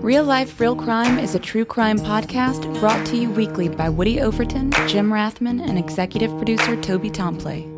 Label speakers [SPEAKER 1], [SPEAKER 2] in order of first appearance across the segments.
[SPEAKER 1] Real Life, Real Crime is a true crime podcast brought to you weekly by Woody Overton, Jim Rathman, and executive producer Toby Tomplay.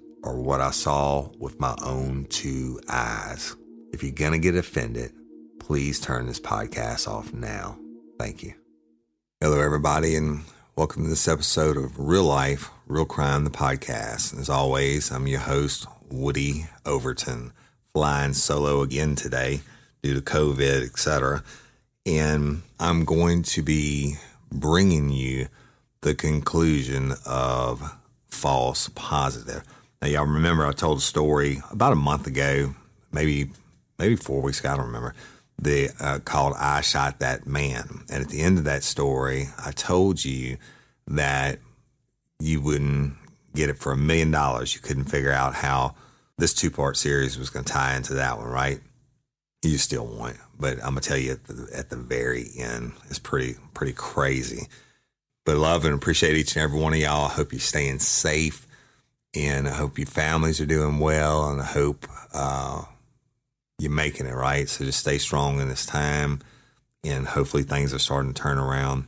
[SPEAKER 2] are what I saw with my own two eyes. If you're going to get offended, please turn this podcast off now. Thank you. Hello, everybody, and welcome to this episode of Real Life, Real Crime, the podcast. As always, I'm your host, Woody Overton, flying solo again today due to COVID, etc. And I'm going to be bringing you the conclusion of false positive. Now, y'all remember I told a story about a month ago, maybe maybe four weeks ago, I don't remember, the uh, called "I Shot That Man." And at the end of that story, I told you that you wouldn't get it for a million dollars. You couldn't figure out how this two part series was going to tie into that one, right? You still want, but I'm gonna tell you at the, at the very end, it's pretty pretty crazy. But love and appreciate each and every one of y'all. I hope you're staying safe, and I hope your families are doing well, and I hope uh, you're making it right. So just stay strong in this time, and hopefully things are starting to turn around,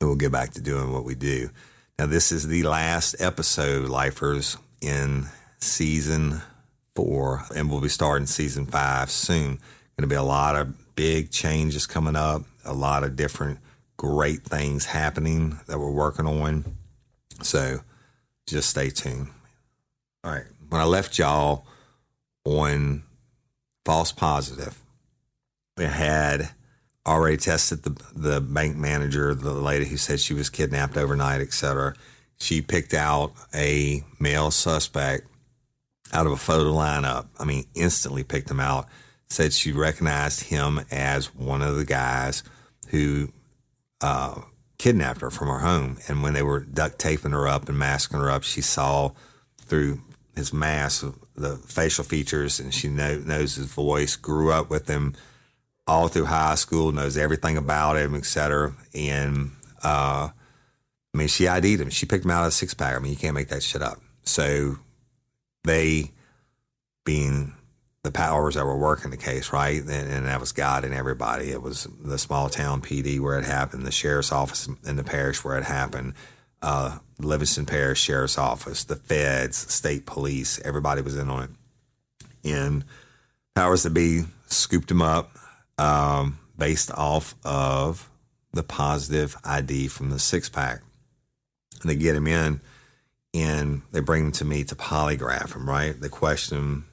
[SPEAKER 2] and we'll get back to doing what we do. Now, this is the last episode, lifers, in season four, and we'll be starting season five soon. Going to be a lot of big changes coming up, a lot of different great things happening that we're working on. So just stay tuned. All right. When I left y'all on false positive, we had already tested the the bank manager, the lady who said she was kidnapped overnight, etc. She picked out a male suspect out of a photo lineup. I mean, instantly picked him out. Said she recognized him as one of the guys who uh, kidnapped her from her home. And when they were duct taping her up and masking her up, she saw through his mask the facial features and she know, knows his voice, grew up with him all through high school, knows everything about him, etc. And uh, I mean, she ID'd him. She picked him out of a six pack. I mean, you can't make that shit up. So they, being the powers that were working the case, right? And, and, that was God and everybody. It was the small town PD where it happened, the sheriff's office in the parish where it happened, uh, Livingston Parish Sheriff's Office, the feds, state police, everybody was in on it. And powers that be scooped him up um, based off of the positive ID from the six pack. And they get him in and they bring him to me to polygraph him, right? They question him.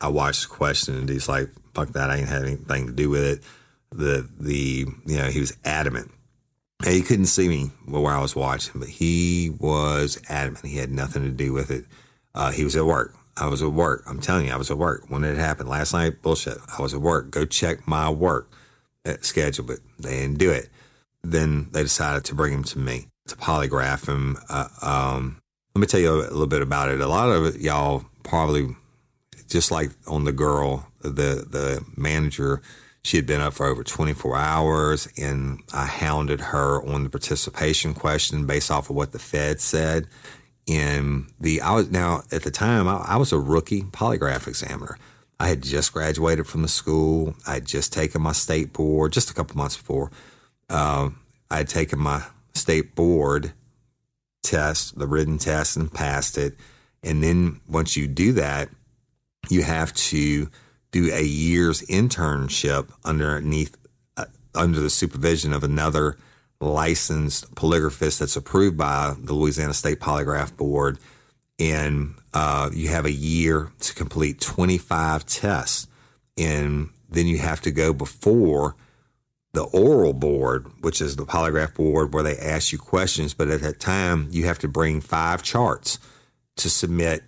[SPEAKER 2] I watched the question and he's like, fuck that, I ain't had anything to do with it. The, the, you know, he was adamant. And he couldn't see me while I was watching, but he was adamant. He had nothing to do with it. Uh, he was at work. I was at work. I'm telling you, I was at work when it happened last night. Bullshit. I was at work. Go check my work schedule, but they didn't do it. Then they decided to bring him to me. to polygraph him. Uh, um, let me tell you a little bit about it. A lot of y'all probably just like on the girl, the the manager, she had been up for over 24 hours, and I hounded her on the participation question based off of what the Fed said. And the I was now at the time I, I was a rookie polygraph examiner. I had just graduated from the school. I had just taken my state board just a couple months before. Uh, I had taken my state board test, the written test, and passed it. And then once you do that, you have to do a year's internship underneath uh, under the supervision of another licensed polygraphist that's approved by the Louisiana State Polygraph Board, and uh, you have a year to complete 25 tests, and then you have to go before the oral board, which is the polygraph board where they ask you questions. But at that time, you have to bring five charts to submit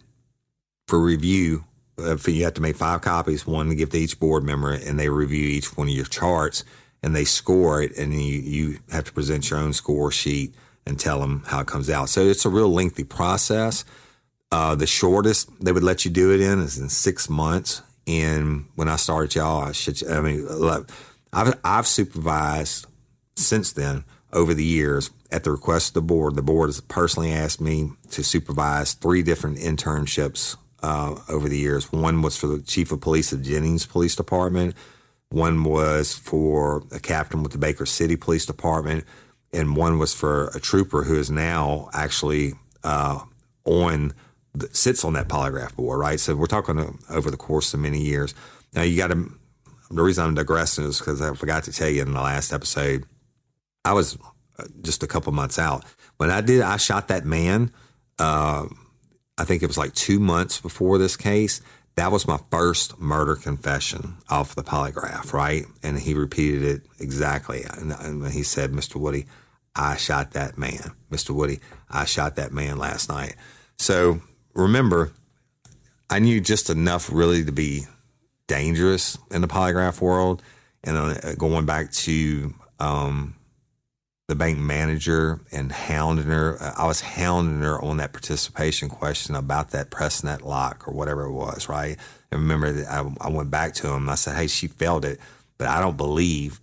[SPEAKER 2] for review. Uh, you have to make five copies, one to give to each board member, and they review each one of your charts and they score it, and you, you have to present your own score sheet and tell them how it comes out. So it's a real lengthy process. Uh, the shortest they would let you do it in is in six months. And when I started, y'all, I should, I mean, I've, I've supervised since then over the years at the request of the board. The board has personally asked me to supervise three different internships uh, over the years. One was for the chief of police of Jennings Police Department. One was for a captain with the Baker City Police Department, and one was for a trooper who is now actually uh, on sits on that polygraph board. Right, so we're talking over the course of many years. Now you got to. The reason I'm digressing is because I forgot to tell you in the last episode. I was uh, just a couple months out when I did. I shot that man. Uh, I think it was like two months before this case. That was my first murder confession off the polygraph, right? And he repeated it exactly. And, and he said, Mr. Woody, I shot that man. Mr. Woody, I shot that man last night. So remember, I knew just enough really to be dangerous in the polygraph world. And uh, going back to um, the bank manager and hounding her. I was hounding her on that participation question about that pressing that lock or whatever it was, right? And remember that I, I went back to him. I said, "Hey, she failed it, but I don't believe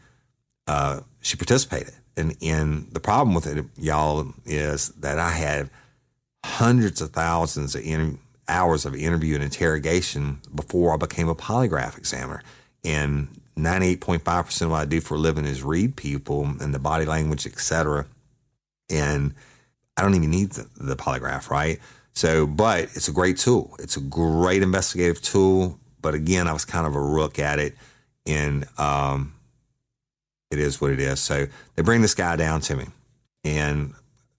[SPEAKER 2] uh, she participated." And and the problem with it, y'all, is that I had hundreds of thousands of hours of interview and interrogation before I became a polygraph examiner, and 98.5% of what I do for a living is read people and the body language, etc. And I don't even need the, the, polygraph, right? So, but it's a great tool. It's a great investigative tool. But again, I was kind of a rook at it, and um, it is what it is. So they bring this guy down to me, and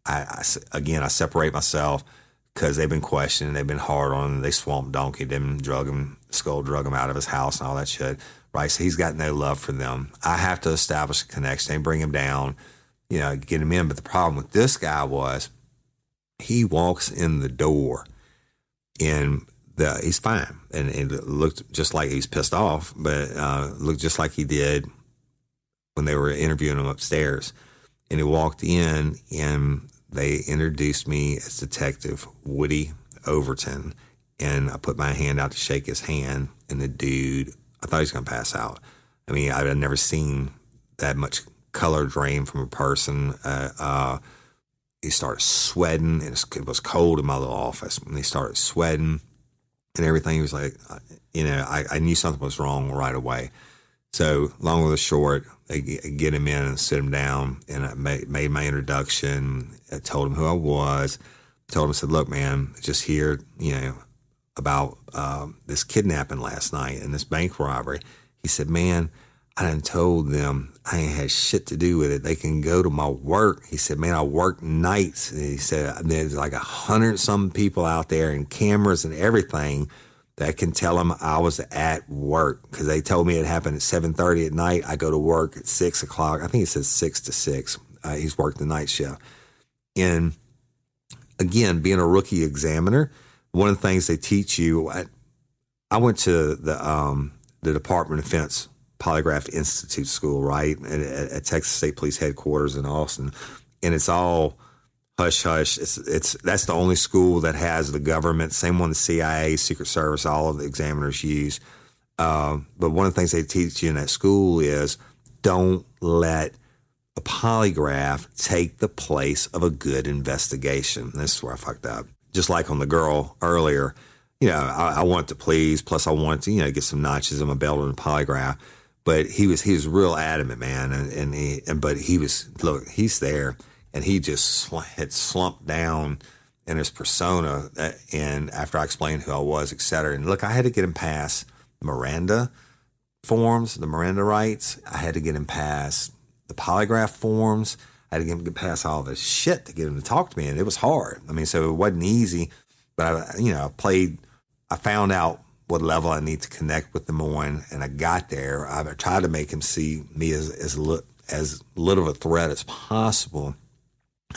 [SPEAKER 2] I, I again I separate myself because they've been questioning, they've been hard on him, they swamped Donkey, them drug him, skull drug him out of his house and all that shit right? So he's got no love for them. I have to establish a connection and bring him down, you know, get him in. But the problem with this guy was he walks in the door and the, he's fine. And it looked just like he's pissed off, but uh, looked just like he did when they were interviewing him upstairs. And he walked in and they introduced me as Detective Woody Overton. And I put my hand out to shake his hand, and the dude I thought he was going to pass out. I mean, I had never seen that much color drain from a person. Uh, uh, he started sweating, and it was cold in my little office. And he started sweating and everything. He was like, uh, you know, I, I knew something was wrong right away. So, long or short, I get him in and sit him down, and I made, made my introduction. I told him who I was. Told him, I said, "Look, man, just here, you know, about um, this kidnapping last night and this bank robbery. He said, Man, I done told them I ain't had shit to do with it. They can go to my work. He said, Man, I work nights. And he said, There's like a hundred some people out there and cameras and everything that can tell them I was at work because they told me it happened at 7.30 at night. I go to work at 6 o'clock. I think it says 6 to 6. Uh, he's worked the night shift. And again, being a rookie examiner – one of the things they teach you, I, I went to the um, the Department of Defense Polygraph Institute School, right, at, at, Texas State Police headquarters in Austin, and it's all hush hush. It's it's that's the only school that has the government. Same one the CIA, Secret Service, all of the examiners use. Uh, but one of the things they teach you in that school is don't let a polygraph take the place of a good investigation. This is where I fucked up. Just like on the girl earlier, you know, I, I want to please. Plus, I want to, you know, get some notches in my belt and the polygraph. But he was he was real adamant, man, and and, he, and but he was look, he's there, and he just had slumped down in his persona. Uh, and after I explained who I was, et cetera, and look, I had to get him past Miranda forms, the Miranda rights. I had to get him past the polygraph forms. I had to get past all this shit to get him to talk to me, and it was hard. I mean, so it wasn't easy, but I, you know, I played. I found out what level I need to connect with them on, and I got there. I tried to make him see me as as, li- as little of a threat as possible,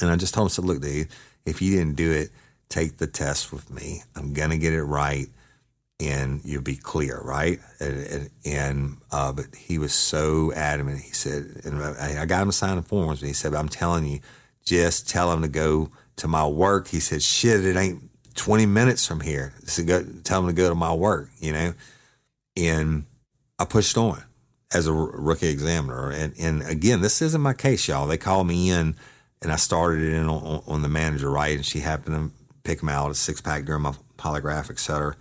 [SPEAKER 2] and I just told him, I said, "Look, dude, if you didn't do it, take the test with me. I'm gonna get it right." And you'll be clear, right? And, and, and uh, but he was so adamant. He said, and I, I got him to sign the forms, and he said, "I'm telling you, just tell him to go to my work." He said, "Shit, it ain't 20 minutes from here. So go, tell him to go to my work," you know. And I pushed on as a rookie examiner, and and again, this isn't my case, y'all. They called me in, and I started it in on, on the manager, right? And she happened to pick him out a six pack during my polygraph, et cetera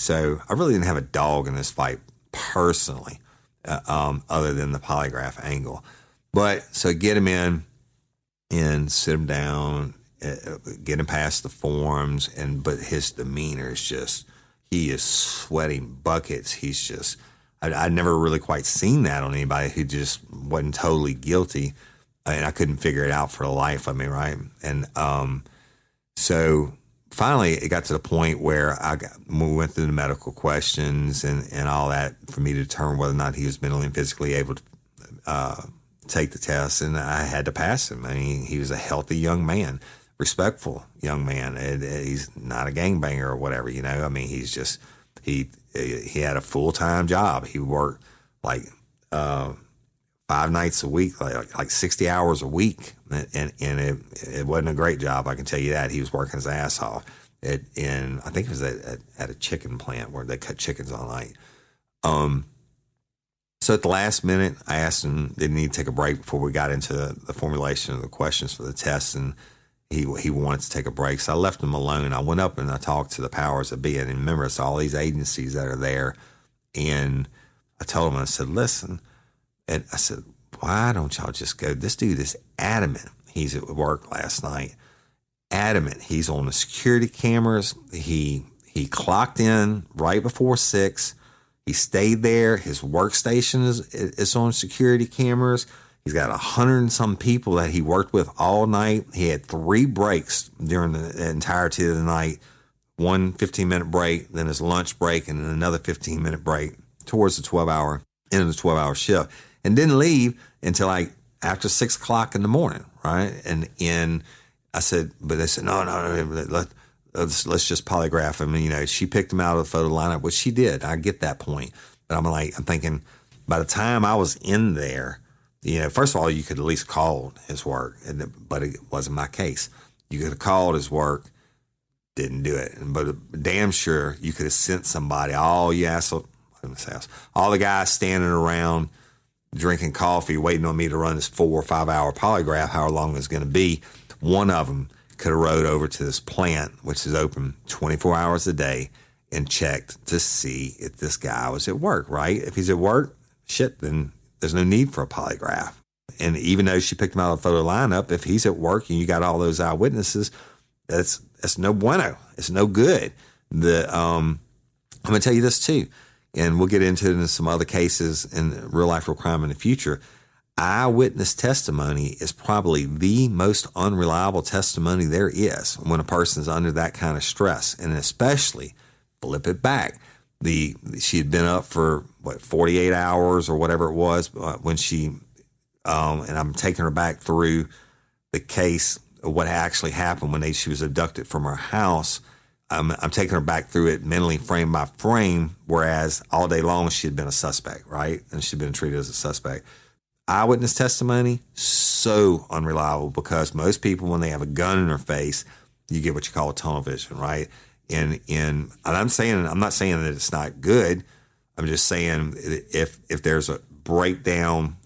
[SPEAKER 2] so I really didn't have a dog in this fight personally, uh, um, other than the polygraph angle. But so get him in and sit him down, uh, get him past the forms, and but his demeanor is just he is sweating buckets. He's just I, I'd never really quite seen that on anybody who just wasn't totally guilty, and I couldn't figure it out for the life of me, right? And um, so finally, it got to the point where I got, we went through the medical questions and, and all that for me to determine whether or not he was mentally and physically able to uh, take the test. And I had to pass him. I mean, he was a healthy young man, respectful young man. And, and he's not a gangbanger or whatever, you know. I mean, he's just he he had a full time job. He worked like uh, five nights a week, like like sixty hours a week, and and it it wasn't a great job. I can tell you that he was working his ass off. It in I think it was at, at, at a chicken plant where they cut chickens all night. Um, so at the last minute, I asked him did he need to take a break before we got into the, the formulation of the questions for the test, and he he wanted to take a break. So I left him alone. I went up and I talked to the powers that be, and remember, it's all these agencies that are there, and I told him I said, listen and I said, why don't y'all just go? This dude is adamant. He's at work last night. Adamant. He's on the security cameras. He he clocked in right before six. He stayed there. His workstation is is on security cameras. He's got a hundred and some people that he worked with all night. He had three breaks during the entirety of the night. One 15 minute break, then his lunch break, and then another 15 minute break towards the 12 hour, end of the 12 hour shift and didn't leave until like after six o'clock in the morning, right? And and I said, but they said, no, no, no, let, let's, let's just polygraph him. And, you know, she picked him out of the photo lineup, which she did. I get that point. But I'm like, I'm thinking by the time I was in there, you know, first of all, you could at least call his work, but it wasn't my case. You could have called his work, didn't do it. But uh, damn sure you could have sent somebody, all you asshole, all the guys standing around drinking coffee, waiting on me to run this four or five hour polygraph, however long it's going to be. One of them could have rode over to this plant, which is open 24 hours a day, and checked to see if this guy was at work, right? If he's at work, shit, then there's no need for a polygraph. And even though she picked him out of the photo lineup, if he's at work and you got all those eyewitnesses, that's that's no bueno. It's no good. The um, I'm gonna tell you this too and we'll get into it in some other cases in real life real crime in the future. Eyewitness testimony is probably the most unreliable testimony there is when a person is under that kind of stress, and especially flip it back. The she had been up for what 48 hours or whatever it was uh, when she, um, and I'm taking her back through the case of what actually happened when they, she was abducted from her house I'm, I'm taking her back through it mentally frame by frame, whereas all day long she had been a suspect, right? And she'd been treated as a suspect. eyewitness testimony so unreliable because most people when they have a gun in their face, you get what you call tunnel vision, right? And in and I'm saying I'm not saying that it's not good. I'm just saying if if there's a breakdown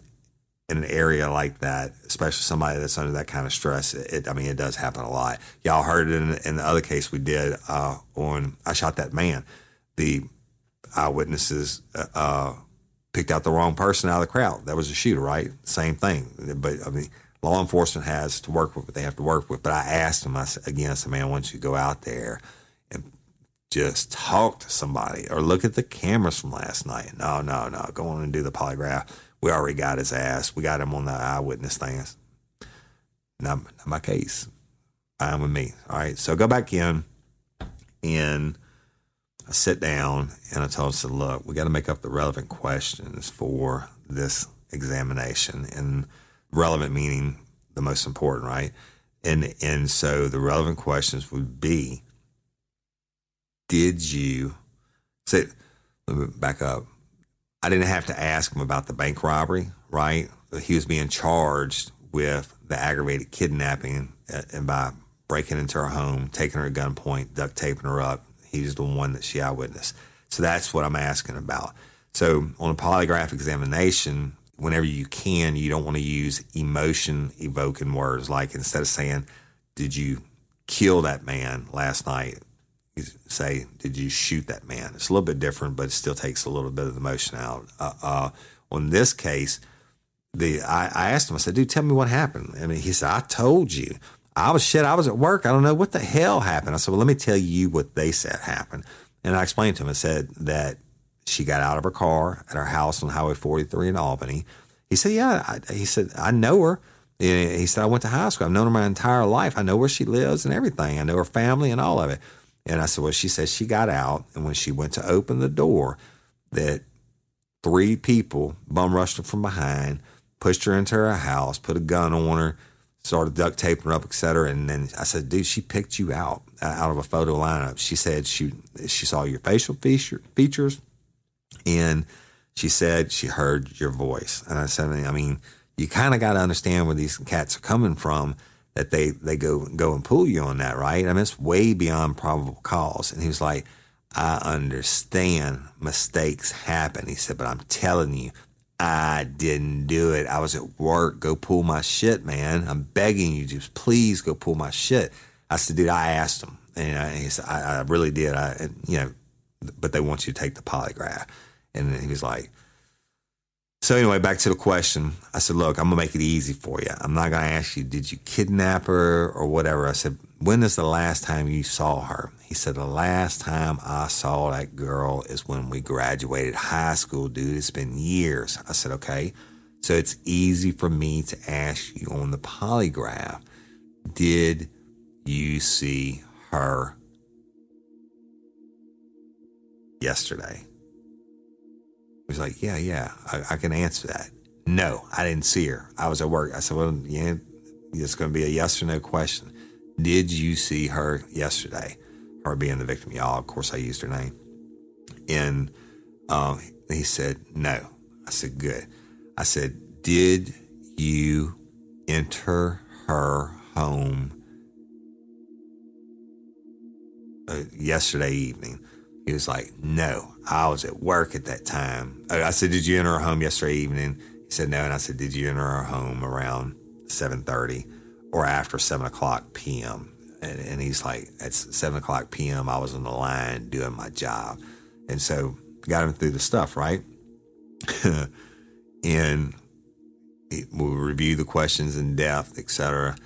[SPEAKER 2] in an area like that, especially somebody that's under that kind of stress, it, I mean, it does happen a lot. Y'all heard it in, in the other case we did uh, on I shot that man. The eyewitnesses uh, uh, picked out the wrong person out of the crowd. That was a shooter, right? Same thing. But I mean, law enforcement has to work with what they have to work with. But I asked him, I said, again, I said, man, why don't you go out there and just talk to somebody or look at the cameras from last night? No, no, no. Go on and do the polygraph. We already got his ass. We got him on the eyewitness things. Not, not my case. Fine with me. All right. So go back in and I sit down and I told him, I said, look, we got to make up the relevant questions for this examination. And relevant meaning the most important, right? And and so the relevant questions would be Did you say let me back up. I didn't have to ask him about the bank robbery, right? He was being charged with the aggravated kidnapping uh, and by breaking into her home, taking her at gunpoint, duct taping her up. He's the one that she eyewitnessed. So that's what I'm asking about. So on a polygraph examination, whenever you can, you don't want to use emotion evoking words. Like instead of saying, Did you kill that man last night? Say, Did you shoot that man? It's a little bit different, but it still takes a little bit of the emotion out. Uh, uh, on this case, the I, I asked him, I said, Dude, tell me what happened. I mean, he said, I told you. I was shit. I was at work. I don't know what the hell happened. I said, Well, let me tell you what they said happened. And I explained to him, I said that she got out of her car at her house on Highway 43 in Albany. He said, Yeah. I, he said, I know her. He said, I went to high school. I've known her my entire life. I know where she lives and everything. I know her family and all of it. And I said, Well, she said she got out. And when she went to open the door, that three people bum rushed her from behind, pushed her into her house, put a gun on her, started duct taping her up, et cetera. And then I said, dude, she picked you out uh, out of a photo lineup. She said she she saw your facial feature, features and she said she heard your voice. And I said, I mean, you kind of got to understand where these cats are coming from that they, they go go and pull you on that, right? I mean, it's way beyond probable cause. And he was like, I understand mistakes happen. He said, but I'm telling you, I didn't do it. I was at work. Go pull my shit, man. I'm begging you, just please go pull my shit. I said, dude, I asked him. And I, he said, I, I really did. I, you know, but they want you to take the polygraph. And he was like, so anyway, back to the question. I said, look, I'm gonna make it easy for you. I'm not gonna ask you, did you kidnap her or whatever. I said, when is the last time you saw her? He said, the last time I saw that girl is when we graduated high school, dude. It's been years. I said, okay. So it's easy for me to ask you on the polygraph, did you see her yesterday? He's like, yeah, yeah, I, I, can answer that. No, I didn't see her. I was at work. I said, well, yeah, it's going to be a yes or no question. Did you see her yesterday? Her being the victim. Y'all, of course, I used her name. And um, he said, no. I said, good. I said, did you enter her home uh, yesterday evening? He was like, No, I was at work at that time. I said, Did you enter our home yesterday evening? He said, No. And I said, Did you enter our home around 7.30 or after 7 o'clock p.m.? And, and he's like, At 7 o'clock p.m., I was on the line doing my job. And so got him through the stuff, right? and we reviewed the questions in depth, etc.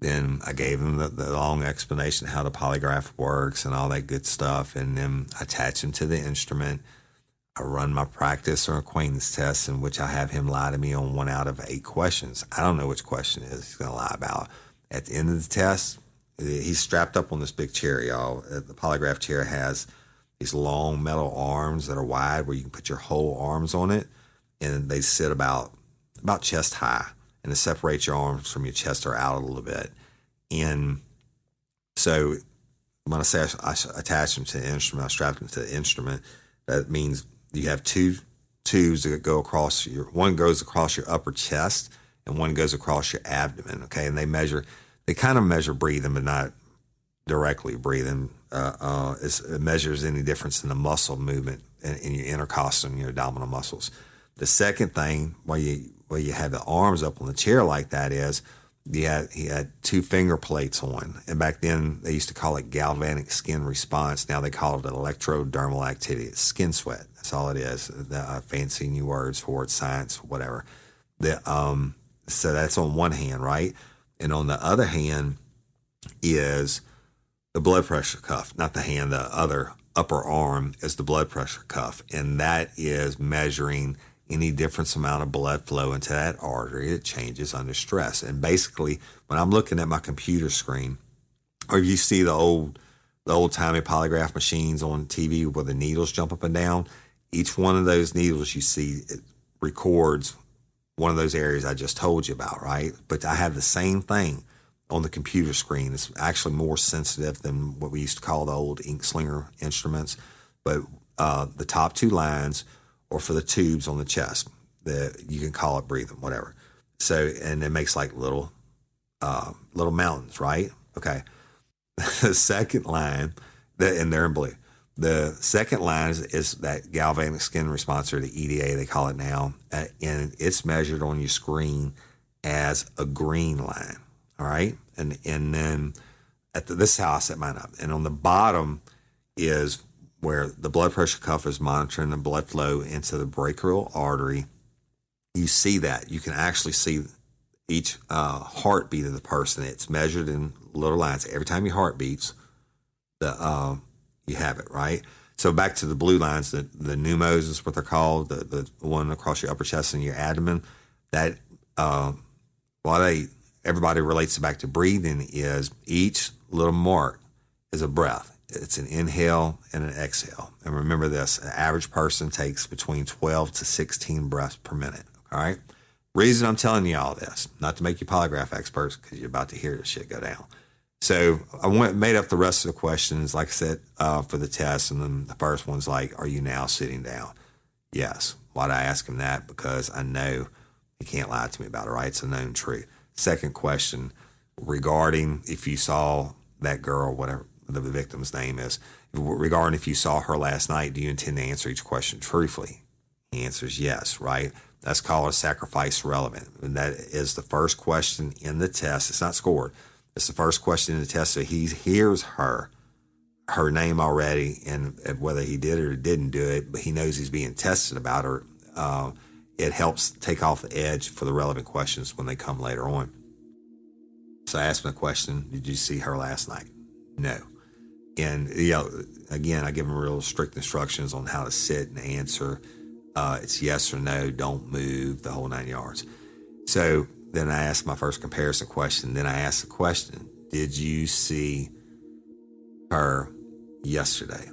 [SPEAKER 2] Then I gave him the, the, long explanation how the polygraph works and all that good stuff, and then attach him to the instrument. I run my practice or acquaintance test in which I have him lie to me on one out of eight questions. I don't know which question is he's going to lie about. At the end of the test, he's strapped up on this big chair, y'all. Uh, the polygraph chair has these long metal arms that are wide where you can put your whole arms on it, and they sit about about chest high and separate your arms from your chest or out a little bit. And so when I say I, I attach them to the instrument, I strap them to the instrument, that means you have two tubes that go across your one goes across your upper chest and one goes across your abdomen. Okay, and they measure they kind of measure breathing, but not directly breathing. Uh, uh, it measures any difference in the muscle movement in, in your intercostal and your abdominal muscles. The second thing, why you why you have the arms up on the chair like that is he had he had two finger plates on, and back then they used to call it galvanic skin response. Now they call it electrodermal activity. It's skin sweat. That's all it is. The uh, fancy new words for it, science, whatever. The um, so that's on one hand, right, and on the other hand is the blood pressure cuff, not the hand. The other upper arm is the blood pressure cuff, and that is measuring any difference amount of blood flow into that artery. It changes under stress. And basically, when I'm looking at my computer screen, or you see the old the old timey polygraph machines on TV where the needles jump up and down, each one of those needles you see it records one of those areas I just told you about, right? But I have the same thing on the computer screen. It's actually more sensitive than what we used to call the old ink slinger instruments. But uh, the top two lines or for the tubes on the chest. That you can call it breathing, whatever. So and it makes like little uh, little mountains, right? Okay. the second line, the, and they're in blue. The second line is, is, that galvanic skin response, or the EDA, they call it now, uh, and it's measured on your screen as a green line. All right, and and then at the, this is how mine up, and on the bottom is where the blood pressure cuff is monitoring the blood flow into the brachial artery. You see that. You can actually see each uh, heartbeat of the person. It's measured in little lines. Every time your heart beats, the uh, you have it right. So back to the blue lines, the the pneumos is what they're called. The the one across your upper chest and your abdomen. That uh, they everybody relates it back to breathing is each little mark is a breath it's an inhale and an exhale. And remember this an average person takes between 12 to 16 breaths per minute. All right. Reason I'm telling you all this, not to make you polygraph experts, because you're about to hear this shit go down. So I went made up the rest of the questions, like I said, uh, for the test. And then the first one's like, Are you now sitting down? Yes. Why'd I ask him that? Because I know he can't lie to me about it, right? It's a known truth. Second question regarding if you saw that girl, whatever, the victim's name is. Regarding if you saw her last night, do you intend to answer each question truthfully? He answers yes, right? That's called a sacrifice relevant. And that is the first question in the test. It's not scored. It's the first question in the test. So he hears her, her name already, and whether he did or didn't do it, but he knows he's being tested about her. Uh, it helps take off the edge for the relevant questions when they come later on. So I asked him a question Did you see her last night? No and you know, again, I give them real strict instructions on how to sit and answer. Uh, it's yes or no, don't move, the whole nine yards. So then I asked my first comparison question. Then I asked the question, did you see her yesterday?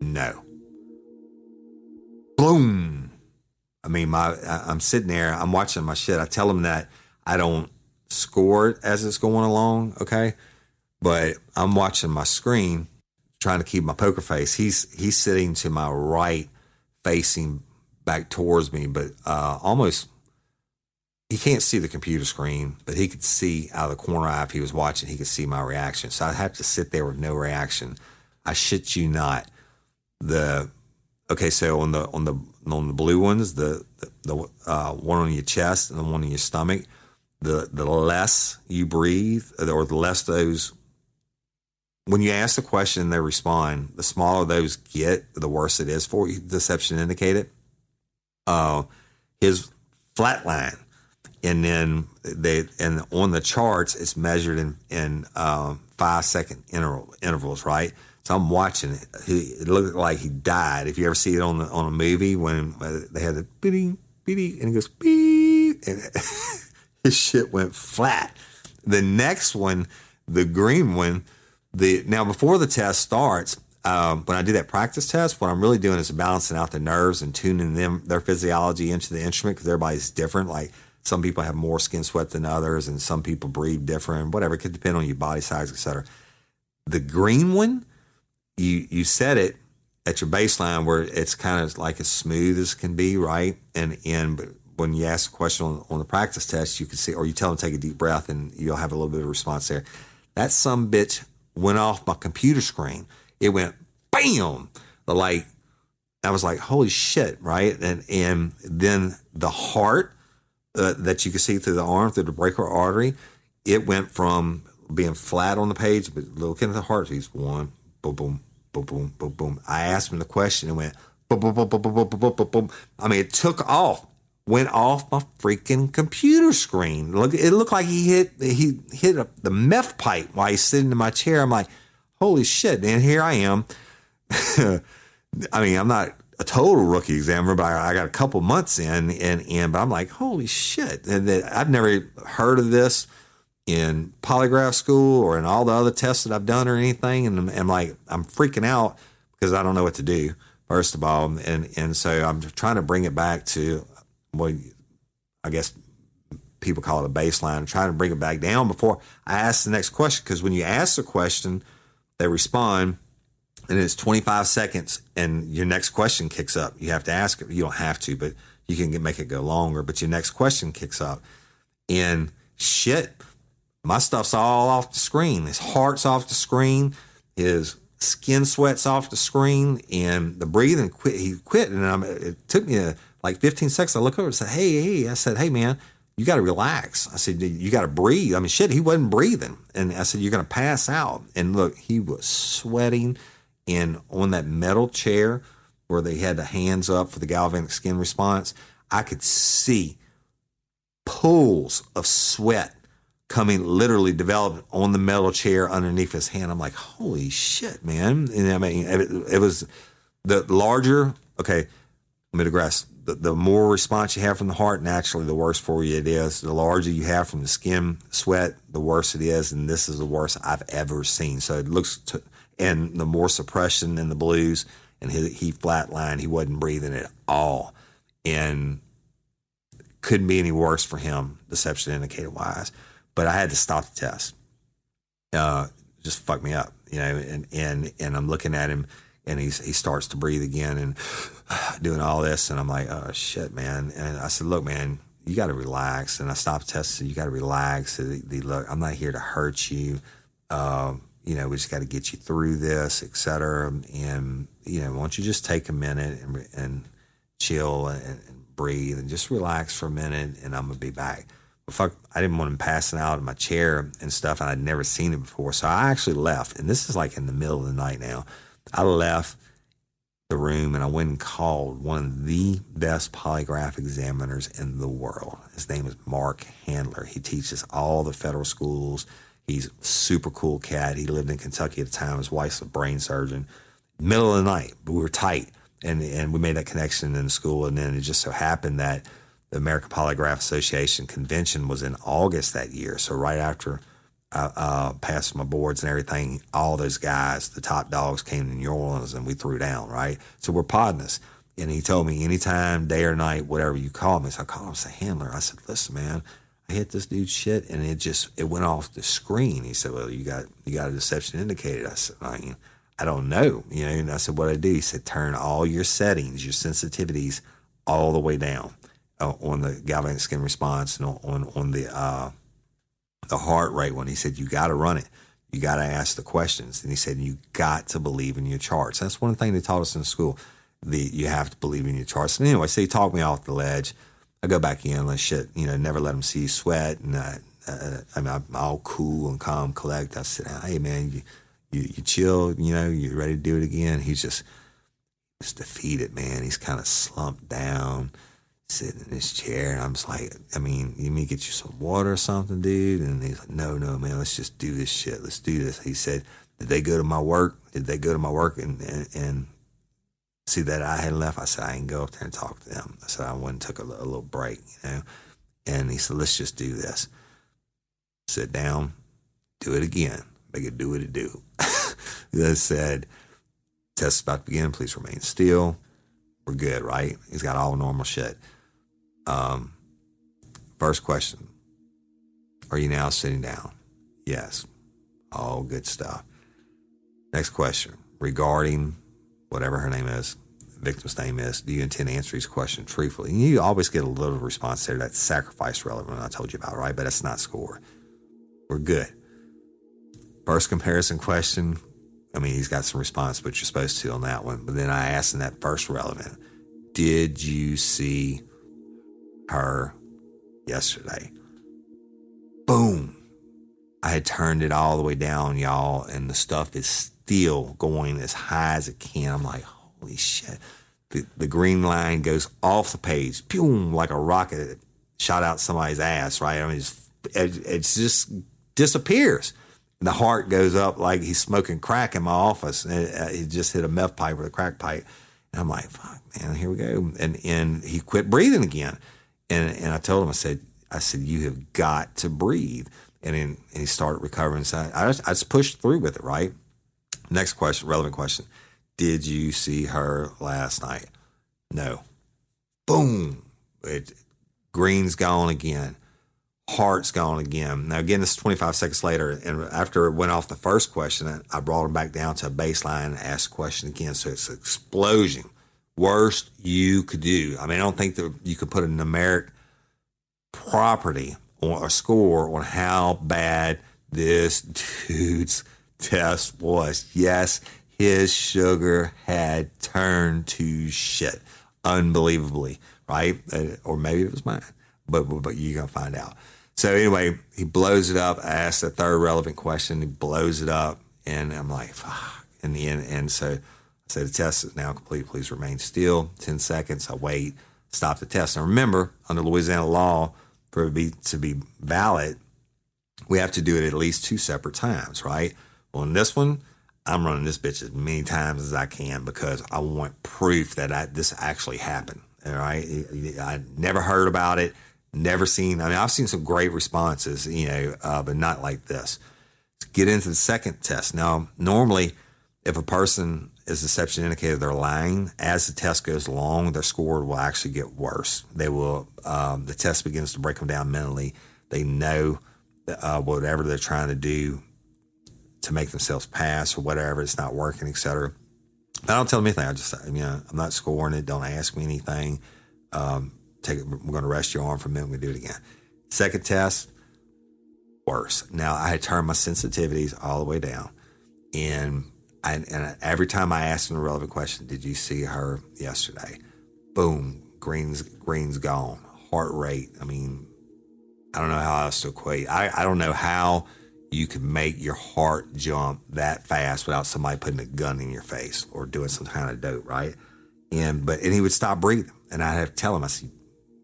[SPEAKER 2] No. Boom. I mean, my I'm sitting there, I'm watching my shit. I tell them that I don't score it as it's going along, okay? But I'm watching my screen trying to keep my poker face. He's he's sitting to my right, facing back towards me, but uh, almost he can't see the computer screen, but he could see out of the corner eye if he was watching, he could see my reaction. So I'd have to sit there with no reaction. I shit you not. The okay, so on the on the on the blue ones, the the, the uh, one on your chest and the one on your stomach, the the less you breathe, or the less those when you ask the question and they respond, the smaller those get, the worse it is for you. Deception indicated. Uh, his flat line, and then they and on the charts it's measured in in um, five second interval intervals, right? So I'm watching it. He, it looked like he died. If you ever see it on the, on a movie when uh, they had the beating beating and it goes beep, and his shit went flat. The next one, the green one the now before the test starts, um, when I do that practice test, what I'm really doing is balancing out the nerves and tuning them their physiology into the instrument because everybody's different. Like some people have more skin sweat than others, and some people breathe different. Whatever, it could depend on your body size, etc. The green one, you you set it at your baseline where it's kind of like as smooth as can be, right? And and when you ask a question on, on the practice test, you can see, or you tell them take a deep breath, and you'll have a little bit of response there. That some bitch went off my computer screen. It went bam. The light. I was like, holy shit, right? And and then the heart uh, that you could see through the arm, through the brachial artery, it went from being flat on the page, but looking at the heart beats, one, boom, boom, boom, boom, boom, boom. I asked him the question and went, boom, boom, boom, boom, boom, boom, boom, boom, boom. I mean, it took off, went off my freaking computer screen. Look, it looked like he hit he hit a, the meth pipe while he's sitting in my chair. I'm like, holy shit, man, here I am. I mean, I'm not a total rookie examiner, but I, I, got a couple months in, and and but I'm like, holy shit! And I've never heard of this in polygraph school or in all the other tests that I've done or anything, and I'm, I'm like, I'm freaking out because I don't know what to do. First of all, and and so I'm trying to bring it back to what I guess people call it a baseline. Trying to bring it back down before I ask the next question because when you ask the question, they respond and it's 25 seconds and your next question kicks up. You have to ask it. You don't have to, but you can make it go longer. But your next question kicks up. And shit, my stuff's all off the screen. His heart's off the screen. His skin sweats off the screen. And the breathing quit. He quit. And I'm, it took me a, like 15 seconds. I look over and said, Hey, hey, I said, Hey, man, you got to relax. I said, you got to breathe. I mean, shit, he wasn't breathing. And I said, you're going to pass out. And look, he was sweating and on that metal chair where they had the hands up for the galvanic skin response, I could see pools of sweat coming literally developed on the metal chair underneath his hand. I'm like, holy shit, man. And I mean, it, it was the larger, okay, let me digress. The, the more response you have from the heart, naturally, the worse for you it is. The larger you have from the skin sweat, the worse it is. And this is the worst I've ever seen. So it looks to, and the more suppression in the blues, and he, he flatlined. He wasn't breathing at all, and couldn't be any worse for him, deception indicator wise. But I had to stop the test. Uh, just fucked me up, you know. And and and I'm looking at him, and he's he starts to breathe again and doing all this, and I'm like, oh shit, man. And I said, look, man, you got to relax. And I stopped testing. You got to relax. The look, I'm not here to hurt you. Um, you know, we just got to get you through this, et cetera. And, you know, why don't you just take a minute and, and chill and, and breathe and just relax for a minute and I'm going to be back. But fuck, I didn't want him passing out in my chair and stuff. And I'd never seen it before. So I actually left. And this is like in the middle of the night now. I left the room and I went and called one of the best polygraph examiners in the world. His name is Mark Handler. He teaches all the federal schools He's super cool cat. He lived in Kentucky at the time. His wife's a brain surgeon. Middle of the night, but we were tight, and and we made that connection in school. And then it just so happened that the American Polygraph Association convention was in August that year. So right after Uh, passed my boards and everything, all those guys, the top dogs, came to New Orleans, and we threw down. Right, so we're this. And he told me anytime, day or night, whatever you call me. So I called him, said, Handler. I said, listen, man, I hit this dude's shit and it just it went off the screen. He said, "Well, you got you got a deception indicator." I said, "I, I don't know." You know, and I said, "What I do?" He said, "Turn all your settings, your sensitivities, all the way down uh, on the galvanic skin response and on on, on the uh, the heart rate one." He said, "You got to run it." You got to ask the questions. And he said, you got to believe in your charts. That's one thing they taught us in school. The you have to believe in your charts. And anyway, so he talked me off the ledge. I go back in and shit, you know, never let him see you sweat. And uh, uh, I mean, I'm all cool and calm, collect. I said, hey, man, you, you, you chill, you know, you ready to do it again? He's just, just defeated, man. He's kind of slumped down, sitting in his chair. And I'm just like, I mean, you mean get you some water or something, dude? And he's like, no, no, man, let's just do this shit. Let's do this. He said, did they go to my work? Did they go to my work and, and, and see that I had left. I said, I can go up there and talk to them. I said, I went and took a, a little break, you know. And he said, let's just do this. Sit down, do it again, make it do what it do. I said, test about to begin. Please remain still. We're good, right? He's got all normal shit. Um, first question Are you now sitting down? Yes. All good stuff. Next question regarding whatever her name is, victim's name is, do you intend to answer these questions truthfully? And you always get a little response there. That's sacrifice relevant, I told you about, right? But that's not score. We're good. First comparison question, I mean, he's got some response, but you're supposed to on that one. But then I asked in that first relevant, did you see her yesterday? Boom. I had turned it all the way down, y'all, and the stuff is still going as high as it can. I'm like, holy shit. The, the green line goes off the page, boom, like a rocket shot out somebody's ass, right? I mean, it's, it, just disappears. And the heart goes up like he's smoking crack in my office. And uh, he just hit a meth pipe with a crack pipe. And I'm like, fuck, man, here we go. And and he quit breathing again. And and I told him, I said, I said, you have got to breathe. And then and he started recovering. So I just, I just pushed through with it, right? Next question, relevant question. Did you see her last night? No. Boom. It, green's gone again. Heart's gone again. Now, again, this is 25 seconds later. And after it went off the first question, I brought him back down to a baseline and asked the question again. So it's explosion. Worst you could do. I mean, I don't think that you could put a numeric property or a score on how bad this dude's test was. Yes, his sugar had turned to shit unbelievably, right? Uh, or maybe it was mine, but but you're gonna find out. So anyway, he blows it up. I asked the third relevant question. He blows it up, and I'm like, fuck. In the end, and so I say the test is now complete. Please remain still. Ten seconds. I wait. Stop the test. Now remember, under Louisiana law, for it be, to be valid, we have to do it at least two separate times, right? Well, in this one, I'm running this bitch as many times as I can because I want proof that I, this actually happened. All right. I never heard about it, never seen. I mean, I've seen some great responses, you know, uh, but not like this. Let's get into the second test. Now, normally, if a person is deception indicator they're lying, as the test goes along, their score will actually get worse. They will, um, the test begins to break them down mentally. They know uh, whatever they're trying to do to make themselves pass or whatever, it's not working, etc. I don't tell them anything. I just, you know, I'm not scoring it. Don't ask me anything. Um, take it. We're going to rest your arm for a minute. We do it again. Second test, worse. Now I had turned my sensitivities all the way down, and And every time I asked them a relevant question, did you see her yesterday? Boom, green's green's gone. Heart rate. I mean, I don't know how else to equate. I, I don't know how you could make your heart jump that fast without somebody putting a gun in your face or doing some kind of dope, right? And but and he would stop breathing, and I'd have to tell him, I said,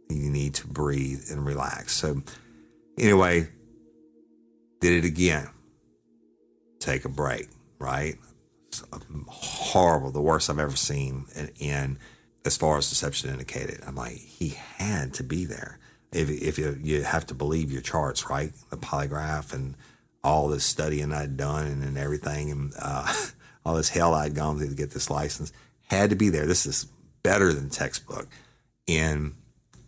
[SPEAKER 2] you need to breathe and relax. So anyway, did it again. Take a break, right? Horrible, the worst I've ever seen. And, as far as deception indicated, I'm like, he had to be there. If, if you, you have to believe your charts, right? The polygraph and all this studying I'd done and, and everything, and uh, all this hell I'd gone through to get this license had to be there. This is better than textbook. And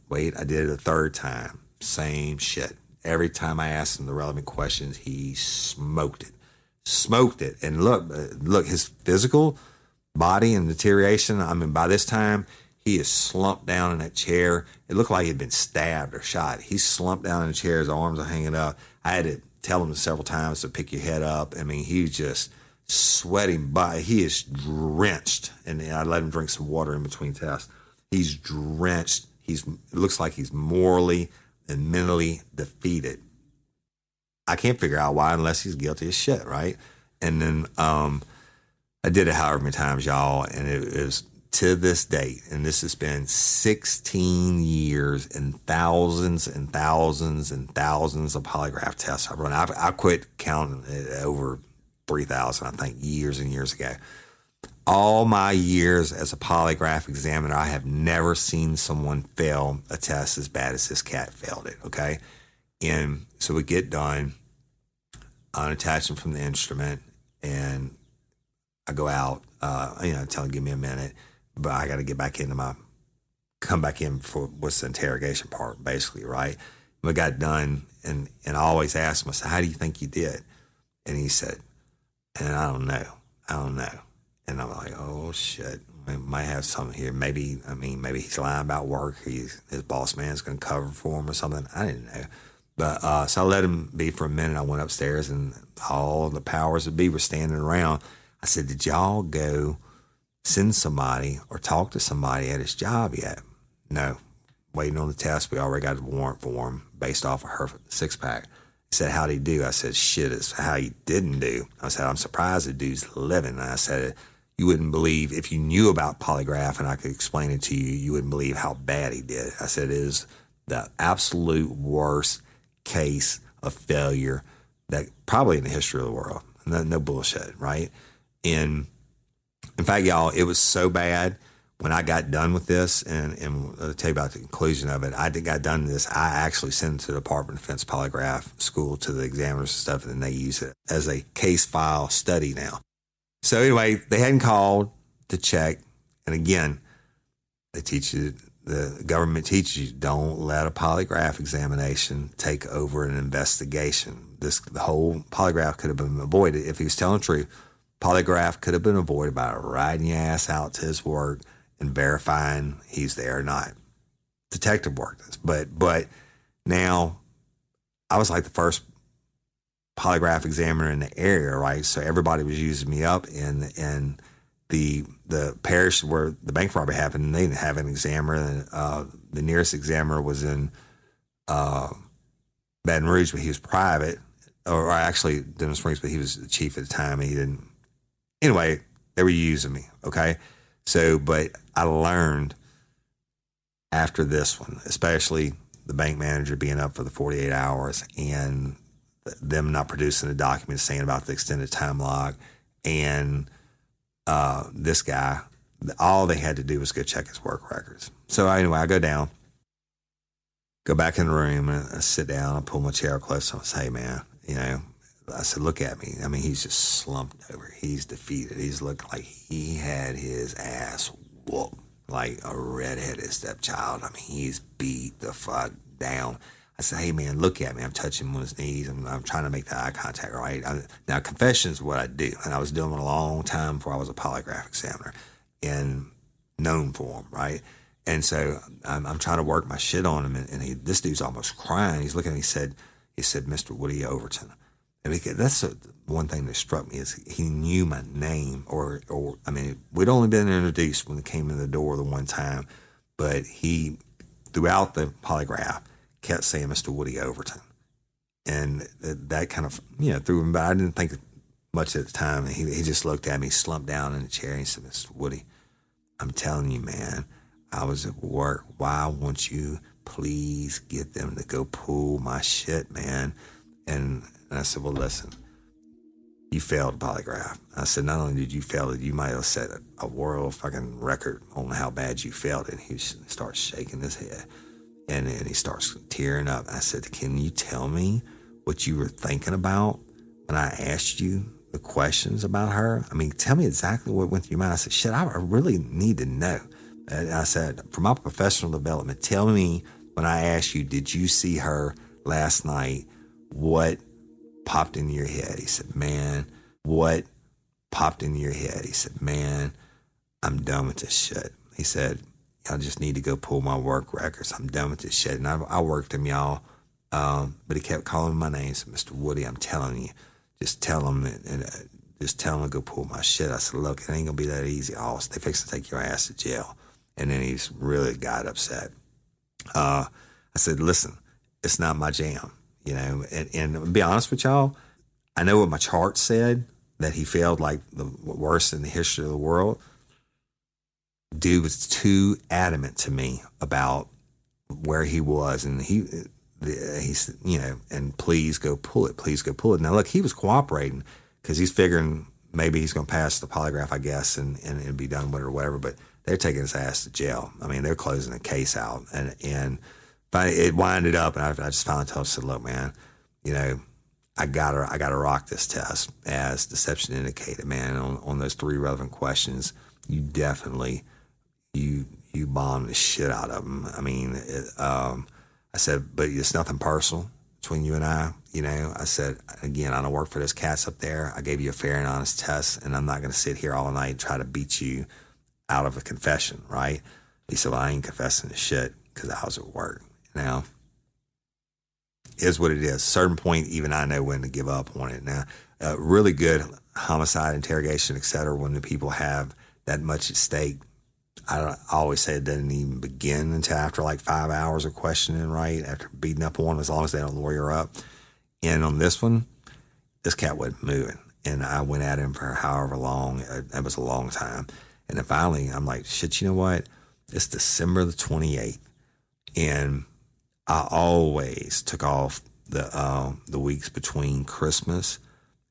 [SPEAKER 2] wait, I did it a third time. Same shit. Every time I asked him the relevant questions, he smoked it smoked it. And look, uh, look, his physical body and deterioration. I mean, by this time, he is slumped down in that chair. It looked like he'd been stabbed or shot. He's slumped down in the chair. His arms are hanging up. I had to tell him several times to pick your head up. I mean, he was just sweating by. He is drenched. And I let him drink some water in between tests. He's drenched. He's, it looks like he's morally and mentally defeated. I can't figure out why unless he's guilty as shit, right? And then um, I did it however many times, y'all, and it is to this date, and this has been 16 years and thousands and thousands and thousands of polygraph tests I've run. I've, I quit counting it over 3,000, I think, years and years ago. All my years as a polygraph examiner, I have never seen someone fail a test as bad as this cat failed it. Okay. And so we get done, unattach him from the instrument, and I go out. Uh, you know, tell him give me a minute, but I got to get back into my come back in for what's the interrogation part, basically, right? We got done, and and I always ask him, I said, "How do you think you did?" And he said, "And I don't know, I don't know." And I'm like, oh shit, we might have something here. Maybe, I mean, maybe he's lying about work. He's, his boss man's going to cover for him or something. I didn't know. But uh, so I let him be for a minute. I went upstairs and all the powers that be were standing around. I said, Did y'all go send somebody or talk to somebody at his job yet? No. Waiting on the test. We already got a warrant for him based off of her six pack. He said, How'd he do? I said, Shit, it's how he didn't do. I said, I'm surprised the dude's living. And I said, You wouldn't believe if you knew about polygraph and I could explain it to you, you wouldn't believe how bad he did. I said, It is the absolute worst case of failure that probably in the history of the world. No, no bullshit, right? And in fact, y'all, it was so bad when I got done with this, and, and I'll tell you about the conclusion of it. I got done this. I actually sent it to the Department of Defense Polygraph School to the examiners and stuff, and then they use it as a case file study now. So anyway, they hadn't called to check, and again, they teach you the government teaches you don't let a polygraph examination take over an investigation. This the whole polygraph could have been avoided if he was telling the truth. Polygraph could have been avoided by riding your ass out to his work and verifying he's there or not. Detective work but but now I was like the first polygraph examiner in the area, right? So everybody was using me up, and and the the parish where the bank robbery happened, they didn't have an examiner. And, uh, the nearest examiner was in uh, Baton Rouge, but he was private, or, or actually Denham Springs, but he was the chief at the time. And he didn't. Anyway, they were using me. Okay, so but I learned after this one, especially the bank manager being up for the 48 hours and them not producing a document saying about the extended time log and uh, this guy, all they had to do was go check his work records. So anyway, I go down, go back in the room, and I sit down. I pull my chair close. And I say, "Hey, man, you know." I said, "Look at me. I mean, he's just slumped over. He's defeated. He's looking like he had his ass whooped like a redheaded stepchild. I mean, he's beat the fuck down." I said, "Hey man, look at me. I'm touching him on his knees. I'm, I'm trying to make the eye contact right." I, now, confession is what I do, and I was doing it a long time before I was a polygraph examiner, and known for them, right? And so I'm, I'm trying to work my shit on him, and, and he, this dude's almost crying. He's looking. at me. He said, "He said, Mr. Woody Overton." And that's a, one thing that struck me is he knew my name, or or I mean, we'd only been introduced when he came in the door the one time, but he throughout the polygraph kept saying Mr. Woody Overton. And that kind of, you know, threw him, but I didn't think much at the time. He, he just looked at me, slumped down in the chair, and he said, Mr. Woody, I'm telling you, man, I was at work. Why won't you please get them to go pull my shit, man? And, and I said, well, listen, you failed polygraph. I said, not only did you fail it, you might have set a, a world fucking record on how bad you failed. And he starts shaking his head. And then he starts tearing up. I said, Can you tell me what you were thinking about when I asked you the questions about her? I mean, tell me exactly what went through your mind. I said, Shit, I really need to know. And I said, For my professional development, tell me when I asked you, Did you see her last night? What popped into your head? He said, Man, what popped into your head? He said, Man, I'm done with this shit. He said, I just need to go pull my work records. I'm done with this shit. And I, I worked him, y'all. Um, but he kept calling my name. Said, Mr. Woody, I'm telling you, just tell him and, uh, just tell him to go pull my shit. I said, look, it ain't gonna be that easy. Oh, they fix to take your ass to jail. And then he's really got upset. Uh, I said, listen, it's not my jam, you know. And, and be honest with y'all, I know what my chart said that he failed like the worst in the history of the world dude was too adamant to me about where he was, and he he's you know, and please go pull it, please go pull it. Now look, he was cooperating because he's figuring maybe he's going to pass the polygraph, I guess, and and, be done with it or whatever. But they're taking his ass to jail. I mean, they're closing the case out, and and it winded up, and I, I just finally told him, said, look, man, you know. I gotta, I gotta rock this test as deception indicated, man. On, on those three relevant questions, you definitely you you bomb the shit out of them. I mean, it, um, I said, but it's nothing personal. between you and I, you know, I said, again, I don't work for those cats up there. I gave you a fair and honest test, and I'm not going to sit here all night and try to beat you out of a confession, right? He said, well, I ain't confessing the shit because I was at work. Now, is what it is. certain point, even I know when to give up on it. Now, uh, really good homicide interrogation, et cetera, when the people have that much at stake. I, always say it doesn't even begin until after like five hours of questioning, right? After beating up on, as long as they don't lawyer up. And on this one, this cat wasn't moving. And I went at him for however long. Uh, it was a long time. And then finally, I'm like, shit, you know what? It's December the 28th. And I always took off the uh, the weeks between Christmas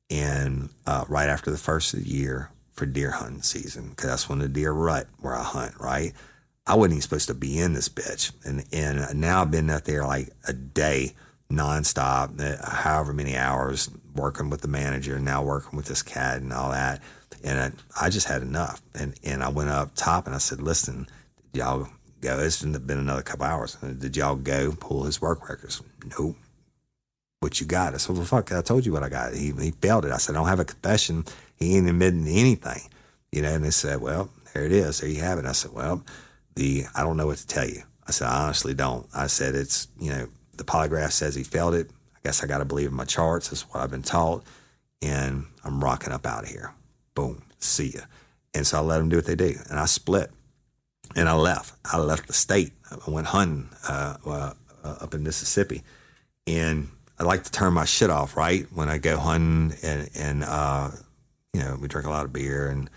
[SPEAKER 2] and uh, right after the first of the year for deer hunting season because that's when the deer rut where I hunt. Right, I wasn't even supposed to be in this bitch, and and now I've been out there like a day nonstop, uh, however many hours working with the manager, now working with this cat and all that, and I, I just had enough, and and I went up top and I said, listen, y'all go. It's been another couple hours. Did y'all go pull his work records? Nope. What you got? I said, well, fuck, I told you what I got. He, he failed it. I said, I don't have a confession. He ain't admitting anything. You know, and they said, well, there it is. There you have it. I said, well, the, I don't know what to tell you. I said, I honestly don't. I said, it's, you know, the polygraph says he failed it. I guess I got to believe in my charts. That's what I've been taught. And I'm rocking up out of here. Boom. See ya. And so I let them do what they do. And I split and I left. I left the state. I went hunting uh, uh, up in Mississippi, and I like to turn my shit off right when I go hunting, and and uh, you know we drink a lot of beer and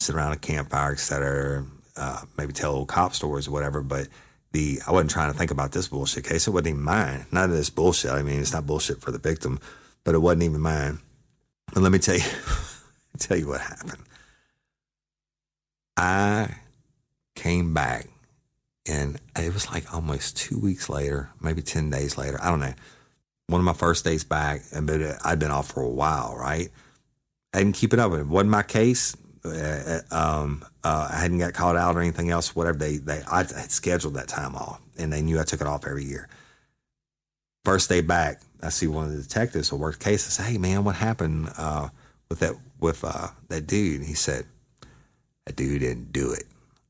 [SPEAKER 2] sit around a campfire, et cetera. Uh, maybe tell old cop stories or whatever. But the I wasn't trying to think about this bullshit case. It wasn't even mine. None of this bullshit. I mean, it's not bullshit for the victim, but it wasn't even mine. And let me tell you, tell you what happened. I came back and it was like almost two weeks later, maybe 10 days later. I don't know. One of my first days back, and but I'd been off for a while, right? I didn't keep it up. It wasn't my case. Uh, um, uh, I hadn't got called out or anything else, whatever. They, they, I had scheduled that time off and they knew I took it off every year. First day back, I see one of the detectives who worked the case. I say, Hey man, what happened, uh, with that, with, uh, that dude? And he said, that dude didn't do it.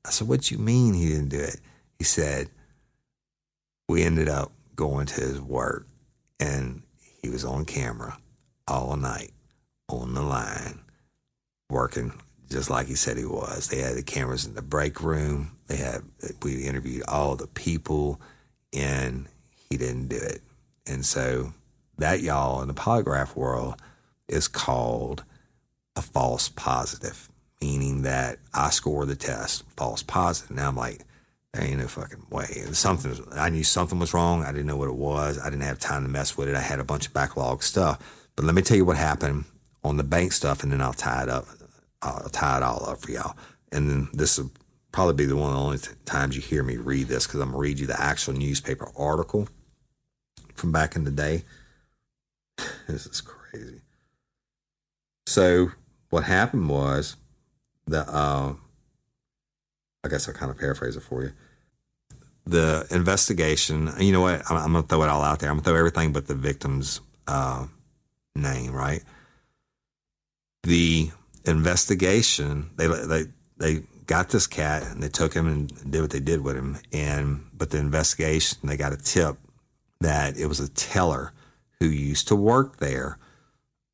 [SPEAKER 2] I said, What you mean he didn't do it? He said, We ended up going to his work and he was on camera all night on the line working just like he said he was. They had the cameras in the break room. They had we interviewed all the people and he didn't do it. And so that y'all in the polygraph world is called a false positive meaning that I score the test false positive. Now I'm like, there ain't no fucking way. Something I knew something was wrong. I didn't know what it was. I didn't have time to mess with it. I had a bunch of backlog stuff. But let me tell you what happened on the bank stuff, and then I'll tie it up. I'll tie it all up for y'all. And then this will probably be the one of the only times you hear me read this because I'm gonna read you the actual newspaper article from back in the day. this is crazy. So what happened was the uh, I guess I'll kind of paraphrase it for you. The investigation, you know what? I'm, I'm to throw it all out there. I'm to throw everything but the victim's uh, name, right? The investigation, they, they, they got this cat and they took him and did what they did with him. And, but the investigation, they got a tip that it was a teller who used to work there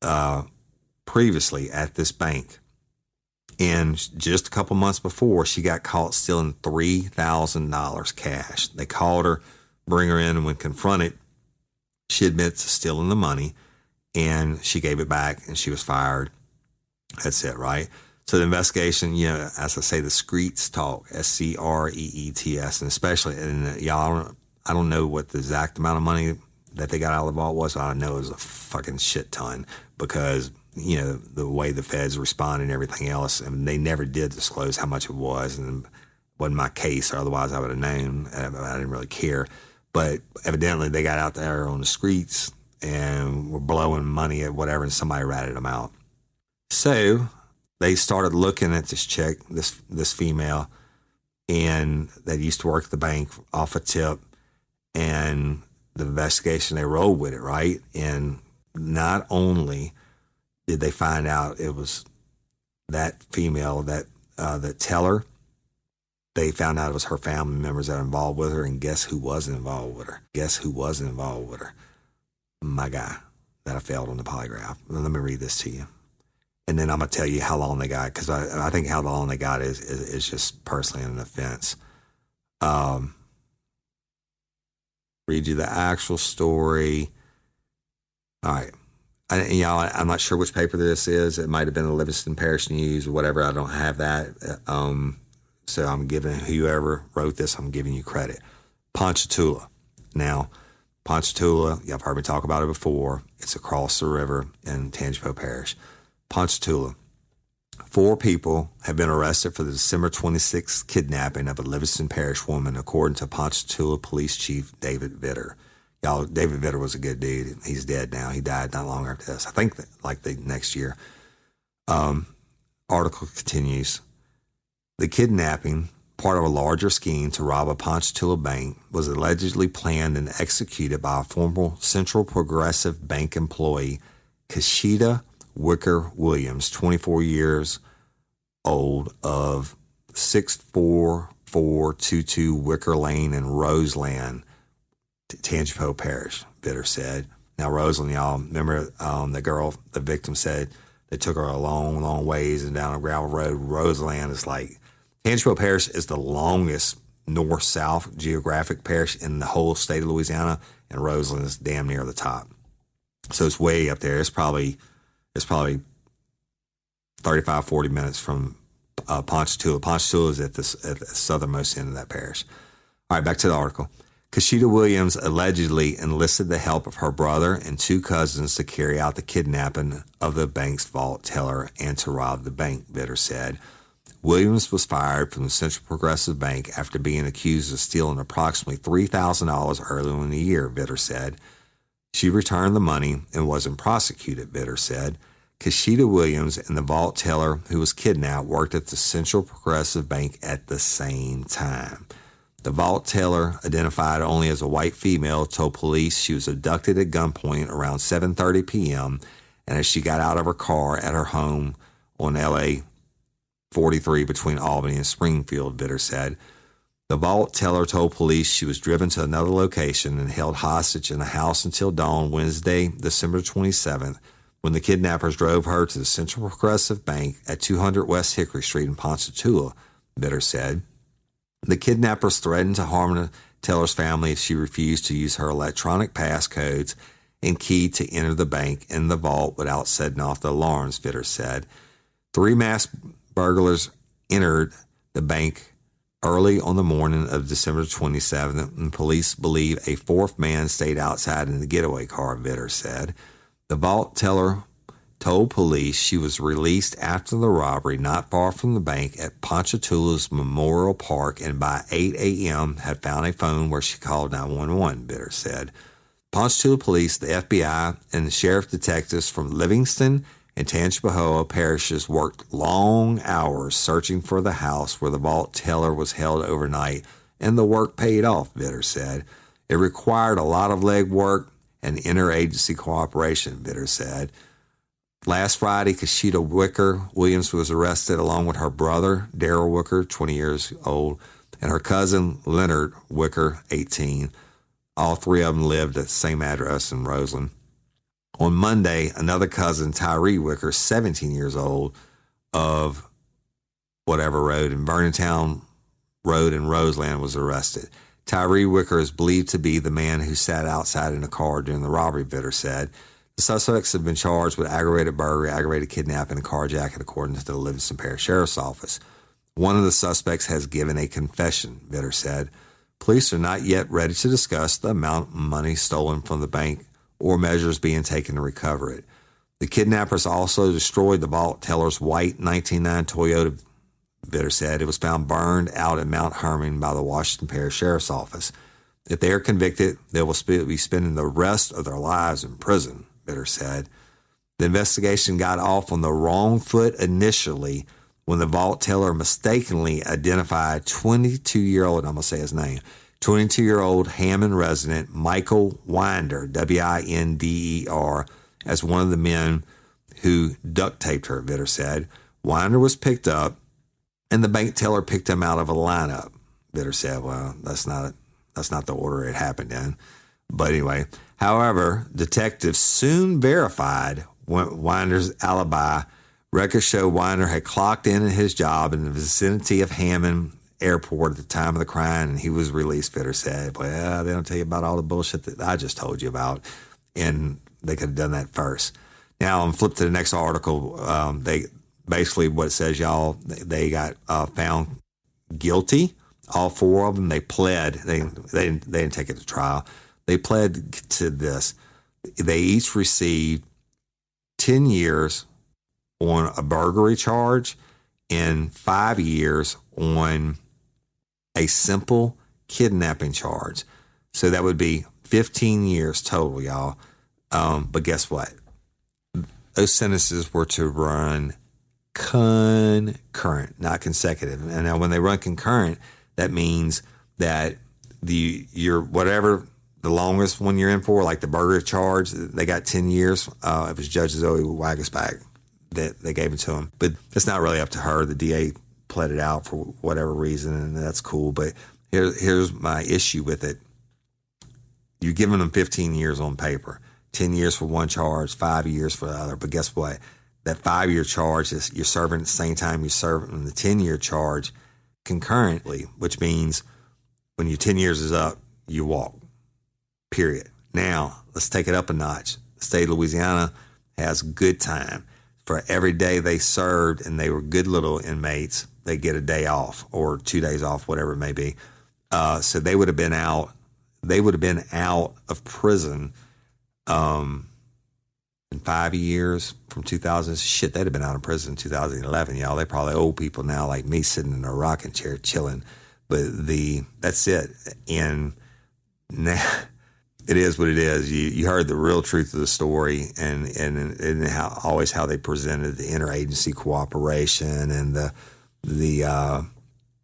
[SPEAKER 2] uh, previously at this bank and just a couple months before, she got caught stealing $3,000 cash. They called her, bring her in, and when confronted, she admits stealing the money and she gave it back and she was fired. That's it, right? So the investigation, you know, as I say, the Screets talk, S C R E E T S, and especially, and uh, y'all, I don't know what the exact amount of money that they got out of the vault was. I know it was a fucking shit ton because you know, the way the feds respond and everything else. and they never did disclose how much it was, and it wasn't my case, or otherwise I would have known. Uh, I didn't really care. But evidently, they got out there on the streets and were blowing money at whatever, and somebody ratted them out. So they started looking at this chick, this this female, and that used to work at the bank off a tip, and the investigation, they rolled with it, right? And not only did they find out it was that female that uh, that teller, they found out it was her family members that were involved with her, and guess who wasn't involved with her? Guess who wasn't involved with her? My guy that I failed on the polygraph. Let me read this to you, and then I'm gonna tell you how long they got because I, I think how long they got is, is is just personally an offense. Um, read you the actual story. All right. I, you know, I'm not sure which paper this is. It might have been the Livingston Parish News or whatever. I don't have that. Um, so I'm giving whoever wrote this, I'm giving you credit. Ponchatoula. Now, Ponchatoula, y'all have heard me talk about it before. It's across the river in Tangipahoa Parish. Ponchatoula. Four people have been arrested for the December 26th kidnapping of a Livingston Parish woman, according to Ponchatoula Police Chief David Vitter. Y'all, David Vitter was a good dude. He's dead now. He died not long after this. I think that, like the next year. Um, article continues. The kidnapping, part of a larger scheme to rob a Ponchatoula bank, was allegedly planned and executed by a former Central Progressive Bank employee, Kashida Wicker Williams, 24 years old, of 64422 Wicker Lane in Roseland, Tangipahoa Parish, Vitter said. Now, Roseland, y'all remember um, the girl, the victim said they took her a long, long ways and down a gravel road. Roseland is like, Tangipahoa Parish is the longest north south geographic parish in the whole state of Louisiana, and Roseland is damn near the top. So it's way up there. It's probably it's probably 35, 40 minutes from uh, Ponchatoula. Ponchatoula is at the, at the southernmost end of that parish. All right, back to the article. Kashida Williams allegedly enlisted the help of her brother and two cousins to carry out the kidnapping of the bank's vault teller and to rob the bank, Vitter said. Williams was fired from the Central Progressive Bank after being accused of stealing approximately $3,000 earlier in the year, Vitter said. She returned the money and wasn't prosecuted, Vitter said. Kashida Williams and the vault teller who was kidnapped worked at the Central Progressive Bank at the same time. The vault teller, identified only as a white female, told police she was abducted at gunpoint around 7:30 p.m. and as she got out of her car at her home on LA 43 between Albany and Springfield, Vitter said. The vault teller told police she was driven to another location and held hostage in a house until dawn Wednesday, December 27th, when the kidnappers drove her to the Central Progressive Bank at 200 West Hickory Street in Ponchatoula, Vitter said. The kidnappers threatened to harm teller's family if she refused to use her electronic passcodes and key to enter the bank and the vault without setting off the alarms, Vitter said. Three masked burglars entered the bank early on the morning of December 27th, and police believe a fourth man stayed outside in the getaway car, Vitter said. The vault teller told police she was released after the robbery not far from the bank at Ponchatoula's Memorial Park and by 8 a.m. had found a phone where she called 911, Vitter said. Ponchatoula police, the FBI, and the sheriff detectives from Livingston and Tangipahoa parishes worked long hours searching for the house where the vault teller was held overnight, and the work paid off, Vitter said. It required a lot of legwork and interagency cooperation, Vitter said. Last Friday, Kashida Wicker Williams was arrested along with her brother, Daryl Wicker, 20 years old, and her cousin, Leonard Wicker, 18. All three of them lived at the same address in Roseland. On Monday, another cousin, Tyree Wicker, 17 years old, of whatever road in Vernontown Road in Roseland, was arrested. Tyree Wicker is believed to be the man who sat outside in a car during the robbery, Vitter said. The suspects have been charged with aggravated burglary, aggravated kidnapping, and carjacking, according to the Livingston Parish Sheriff's Office. One of the suspects has given a confession, Vitter said. Police are not yet ready to discuss the amount of money stolen from the bank or measures being taken to recover it. The kidnappers also destroyed the vault teller's white 1999 Toyota, Vitter said. It was found burned out in Mount Hermon by the Washington Parish Sheriff's Office. If they are convicted, they will be spending the rest of their lives in prison. Vitter said. The investigation got off on the wrong foot initially when the vault teller mistakenly identified 22 year old, I'm going to say his name, 22 year old Hammond resident Michael Winder, W I N D E R, as one of the men who duct taped her, Vitter said. Winder was picked up, and the bank teller picked him out of a lineup. Vitter said, "Well, that's not that's not the order it happened in." But anyway, however, detectives soon verified Winder's alibi. Records show Winder had clocked in at his job in the vicinity of Hammond Airport at the time of the crime, and he was released. Vitter said, "Well, they don't tell you about all the bullshit that I just told you about, and they could have done that first. Now, I'm flip to the next article. Um, they basically what it says, y'all, they got uh, found guilty. All four of them. They pled. They they didn't, they didn't take it to trial. They pled to this. They each received ten years on a burglary charge and five years on a simple kidnapping charge. So that would be 15 years total, y'all. Um, but guess what? Those sentences were to run concurrent, not consecutive. And now when they run concurrent, that means that the your whatever the longest one you're in for, like the burger charge, they got 10 years. Uh, it was Judge Zoe Waguespack that they gave it to him. But it's not really up to her. The DA pled it out for whatever reason, and that's cool. But here, here's my issue with it. You're giving them 15 years on paper, 10 years for one charge, five years for the other. But guess what? That five year charge is you're serving at the same time you're serving the 10 year charge concurrently, which means when your 10 years is up, you walk, period. Now, let's take it up a notch. The state of Louisiana has good time. For every day they served and they were good little inmates, they get a day off or two days off, whatever it may be. Uh, so they would have been out. They would have been out of prison um, in five years from 2000. Shit, they'd have been out of prison in 2011, y'all. They're probably old people now, like me, sitting in a rocking chair chilling. But the that's it. And now it is what it is. You you heard the real truth of the story, and and and how always how they presented the interagency cooperation and the the uh,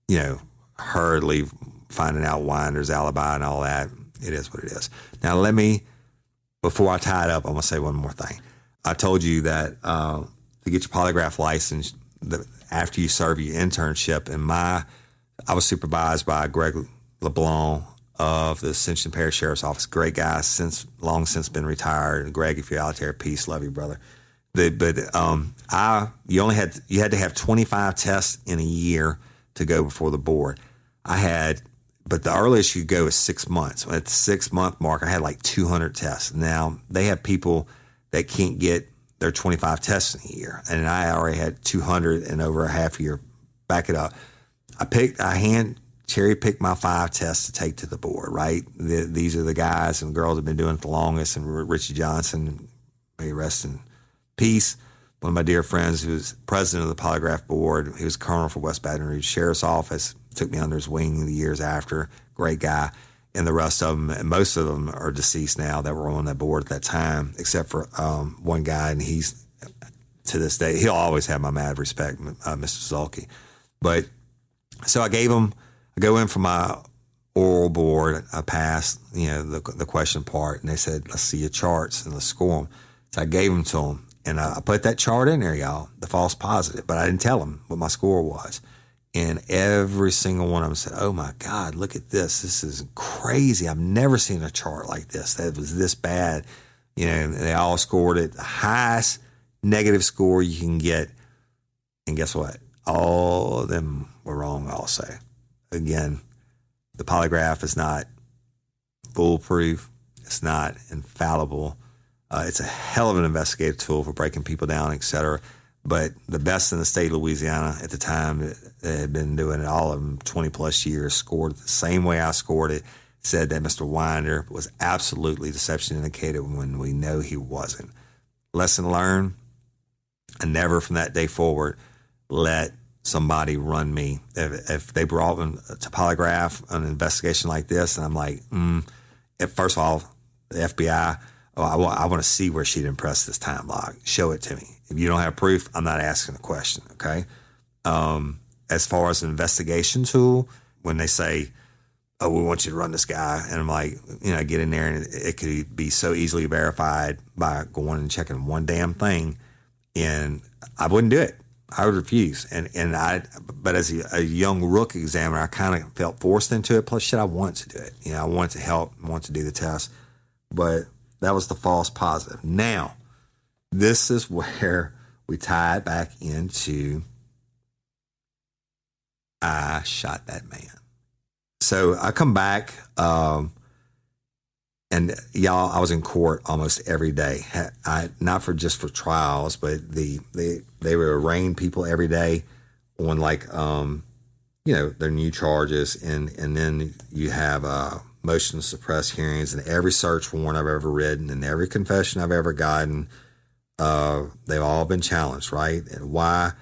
[SPEAKER 2] you know hurriedly finding out Winder's alibi and all that. It is what it is. Now let me before I tie it up, I'm gonna say one more thing. I told you that uh, to get your polygraph license, the, after you serve your internship, and my I was supervised by Greg LeBlanc of the Ascension Parish Sheriff's Office. Great guy, since long since been retired. Greg, if you're out there, peace, love you, brother. The, but um, I you only had you had to have 25 tests in a year to go before the board. I had, but the earliest you go is six months. At the six month mark, I had like 200 tests. Now they have people that can't get their 25 tests in a year, and I already had 200 in over a half year. Back it up. I picked, I hand cherry picked my five tests to take to the board. Right, the, these are the guys and girls that have been doing it the longest, and Richie Johnson, may rest in peace. One of my dear friends who was president of the polygraph board, he was colonel for West Baton Rouge Sheriff's Office, took me under his wing the years after. Great guy. And the rest of them, most of them are deceased now that were on that board at that time, except for um, one guy, and he's to this day, he'll always have my mad respect, uh, Mr. Zulke. But so I gave him, I go in for my oral board. I passed, you know, the, the question part, and they said, let's see your charts and let's score them. So I gave them to them. And I put that chart in there, y'all, the false positive, but I didn't tell them what my score was. And every single one of them said, Oh my God, look at this. This is crazy. I've never seen a chart like this that was this bad. You know, they all scored it the highest negative score you can get. And guess what? All of them were wrong, also. Again, the polygraph is not foolproof, it's not infallible. Uh, it's a hell of an investigative tool for breaking people down, et cetera. But the best in the state of Louisiana at the time that had been doing it all of them 20 plus years, scored the same way I scored it, said that Mr. Winder was absolutely deception indicated when we know he wasn't. Lesson learned, and never from that day forward let somebody run me. If, if they brought me to polygraph an investigation like this, and I'm like, mm, if, first of all, the FBI, oh, I, want, I want to see where she'd impressed this time log. Show it to me. If you don't have proof, I'm not asking the question. Okay. Um, as far as an investigation tool, when they say oh, we want you to run this guy. And I'm like, you know, get in there and it could be so easily verified by going and checking one damn thing. And I wouldn't do it. I would refuse. And, and I, but as a, a young rook examiner, I kind of felt forced into it. Plus shit, I wanted to do it. You know, I wanted to help, I wanted to do the test, but that was the false positive. Now, this is where we tie it back into I shot that man. So I come back, um, and y'all, I was in court almost every day. I not for just for trials, but the they they would arraign people every day on like um, you know their new charges, and and then you have uh, motion to suppress hearings, and every search warrant I've ever written, and every confession I've ever gotten, uh, they've all been challenged, right? And why?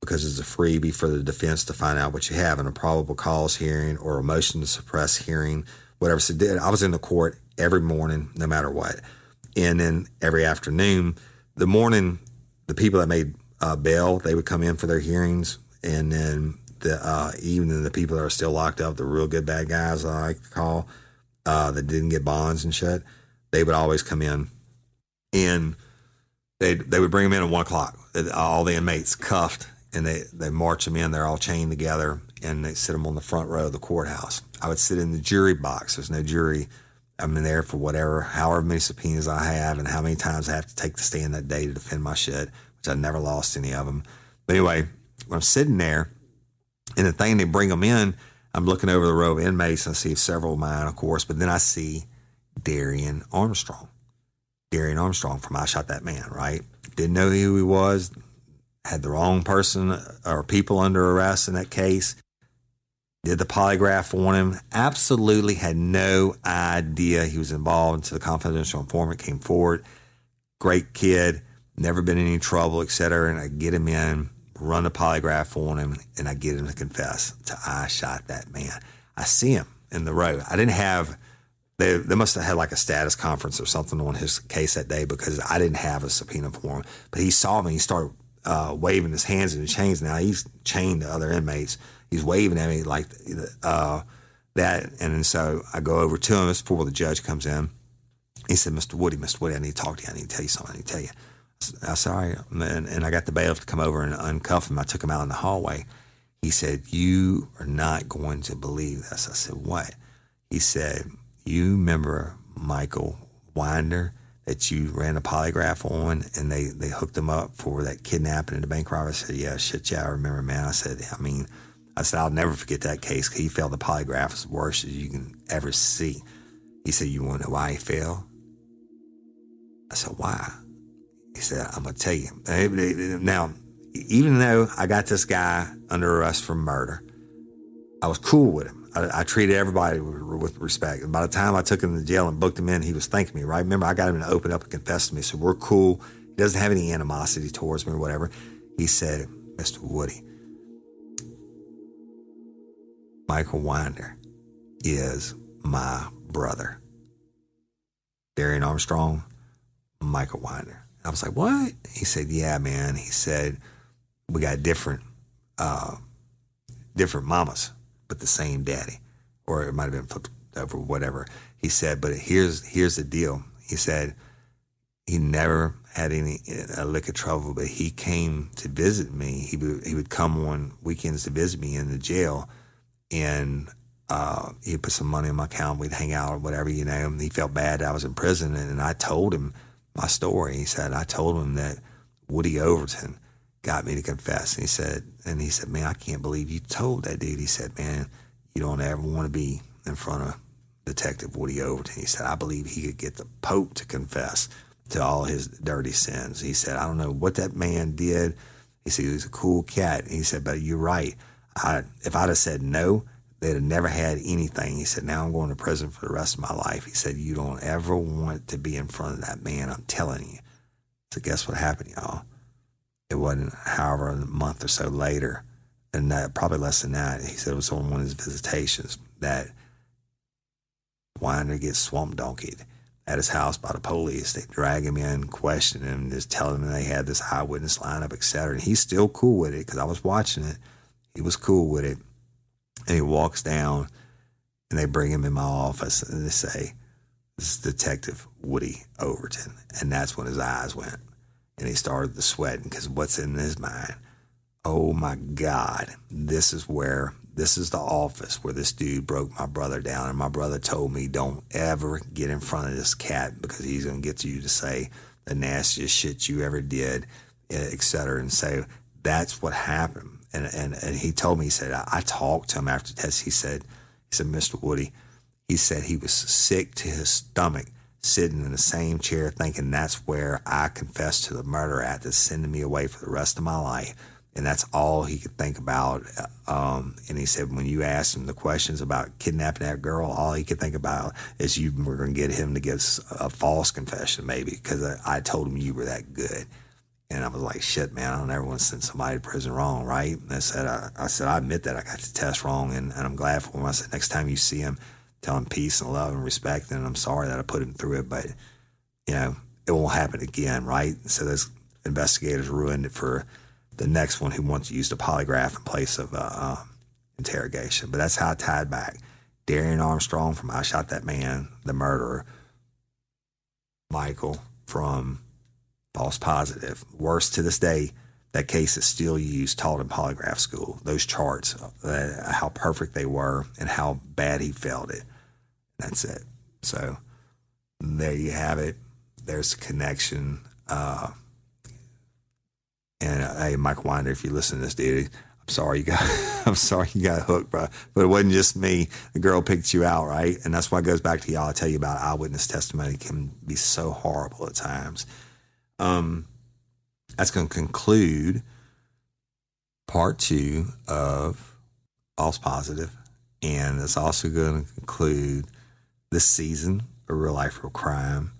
[SPEAKER 2] because it's a freebie for the defense to find out what you have in a probable cause hearing or a motion to suppress hearing, whatever. So I was in the court every morning, no matter what. And then every afternoon, the morning, the people that made uh, bail, they would come in for their hearings. And then the uh, evening, the people that are still locked up, the real good bad guys, I like to call, uh, that didn't get bonds and shit, they would always come in. And they they would bring them in at one o'clock. All the inmates cuffed and they, they march them in. They're all chained together and they sit them on the front row of the courthouse. I would sit in the jury box. There's no jury. I'm in there for whatever, however many subpoenas I have and how many times I have to take the stand that day to defend my shit, which I never lost any of them. But anyway, when I'm sitting there and the thing they bring them in, I'm looking over the row of inmates and I see several of mine, of course, but then I see Darian Armstrong. Darian Armstrong from I Shot That Man, right? Didn't know who he was, had the wrong person or people under arrest in that case, did the polygraph on him, absolutely had no idea he was involved until the confidential informant came forward. Great kid, never been in any trouble, etc. And I get him in, run the polygraph on him, and I get him to confess to I shot that man. I see him in the row. I didn't have they they must have had like a status conference or something on his case that day because I didn't have a subpoena for him. But he saw me, he started uh, waving his hands in the chains. Now he's chained to other inmates. He's waving at me like uh, that. And so I go over to him. This before the judge comes in. He said, Mr. Woody, Mr. Woody, I need to talk to you. I need to tell you something. I need to tell you. I said, right. And, and I got the bailiff to come over and uncuff him. I took him out in the hallway. He said, You are not going to believe this. I said, What? He said, You remember Michael Winder? that you ran a polygraph on and they, they hooked him up for that kidnapping and the bank robbery. I said, yeah, shit, yeah, I remember, man. I said, I mean, I said, I'll never forget that case. He failed the polygraph as worst as you can ever see. He said, you want to know why he failed? I said, why? He said, I'm going to tell you. Now, even though I got this guy under arrest for murder, I was cool with him. I, I, treated everybody with, with, respect. And by the time I took him to jail and booked him in, he was thanking me, right? Remember, I got him to open up and confess to me. So we're cool. He doesn't have any animosity towards me or whatever. He said, Mr. Woody, Michael Winder is my brother. Darian Armstrong, Michael Winder. I was like, what? He said, yeah, man. He said, we got different, uh, different mamas but the same daddy, or it might have been flipped over, whatever. He said, but here's here's the deal. He said he never had any a lick of trouble, but he came to visit me. He would he would come on weekends to visit me in the jail, and uh, he'd put some money in my account. We'd hang out or whatever, you know. And he felt bad I was in prison, and, and I told him my story. He said I told him that Woody Overton got me to confess. And he said, and he said, man, I can't believe you told that dude. He said, man, you don't ever want to be in front of Detective Woody Overton. He said, I believe he could get the Pope to confess to all his dirty sins. He said, I don't know what that man did. He said, he was a cool cat. he said, but you're right. I, if I'd have said no, they'd have never had anything. He said, now I'm going to prison for the rest of my life. He said, you don't ever want to be in front of that man. I'm telling you. So guess what happened, y'all? it wasn't, however, a month or so later, and that, probably less than that, he said it was on one of his visitations that Winder gets swamp donkeyed at his house by the police. They drag him in, question him, just tell him they had this eyewitness lineup, etc. And he's still cool with it because I was watching it. He was cool with it. And he walks down, And they bring him in my office and they say, This is Detective Woody Overton. And that's when his eyes went. And he started to sweating because what's in his mind? Oh my God, this is where, this is the office where this dude broke my brother down. And my brother told me, Don't ever get in front of this cat because he's going to get to you to say the nastiest shit you ever did, eh, et cetera. And so that's what happened. And, and, and he told me, he said, I, I talked to him after the test. He said, he said, Mr. Woody, he said he was sick to his stomach sitting in the same chair thinking that's where I confessed to the murder at that's sending me away for the rest of my life. And that's all he could think about. Um, and he said, when you asked him the questions about kidnapping that girl, all he could think about is you were going to get him to give a false confession, maybe, because I, I told him you were that good. And I was like, shit, man, I don't ever want to send somebody to prison wrong, right? And I said, I, I said, I admit that I got the test wrong, and, and I'm glad for him. I said, next time you see him, tell him peace and love and respect, and I'm sorry that I put him through it, but, you know, it won't happen again, right? So those investigators ruined it for the next one who wants to use the polygraph in place of uh, uh, interrogation. But that's how I tied back. Darian Armstrong from I Shot That Man, the murderer. Michael from false positive. Worse to this day, that case is still used, taught in polygraph school. Those charts, uh, how perfect they were and how bad he felt it. That's it. So there you have it. There's a connection. Uh, and uh, hey, Mike Winder, if you listen to this, dude, I'm sorry you got, I'm sorry you got hooked, bro. But it wasn't just me. The girl picked you out, right? And that's why it goes back to y'all. I tell you about eyewitness testimony can be so horrible at times. Um, that's going to conclude part two of False Positive. And it's also going to conclude this season of Real Life Real Crime.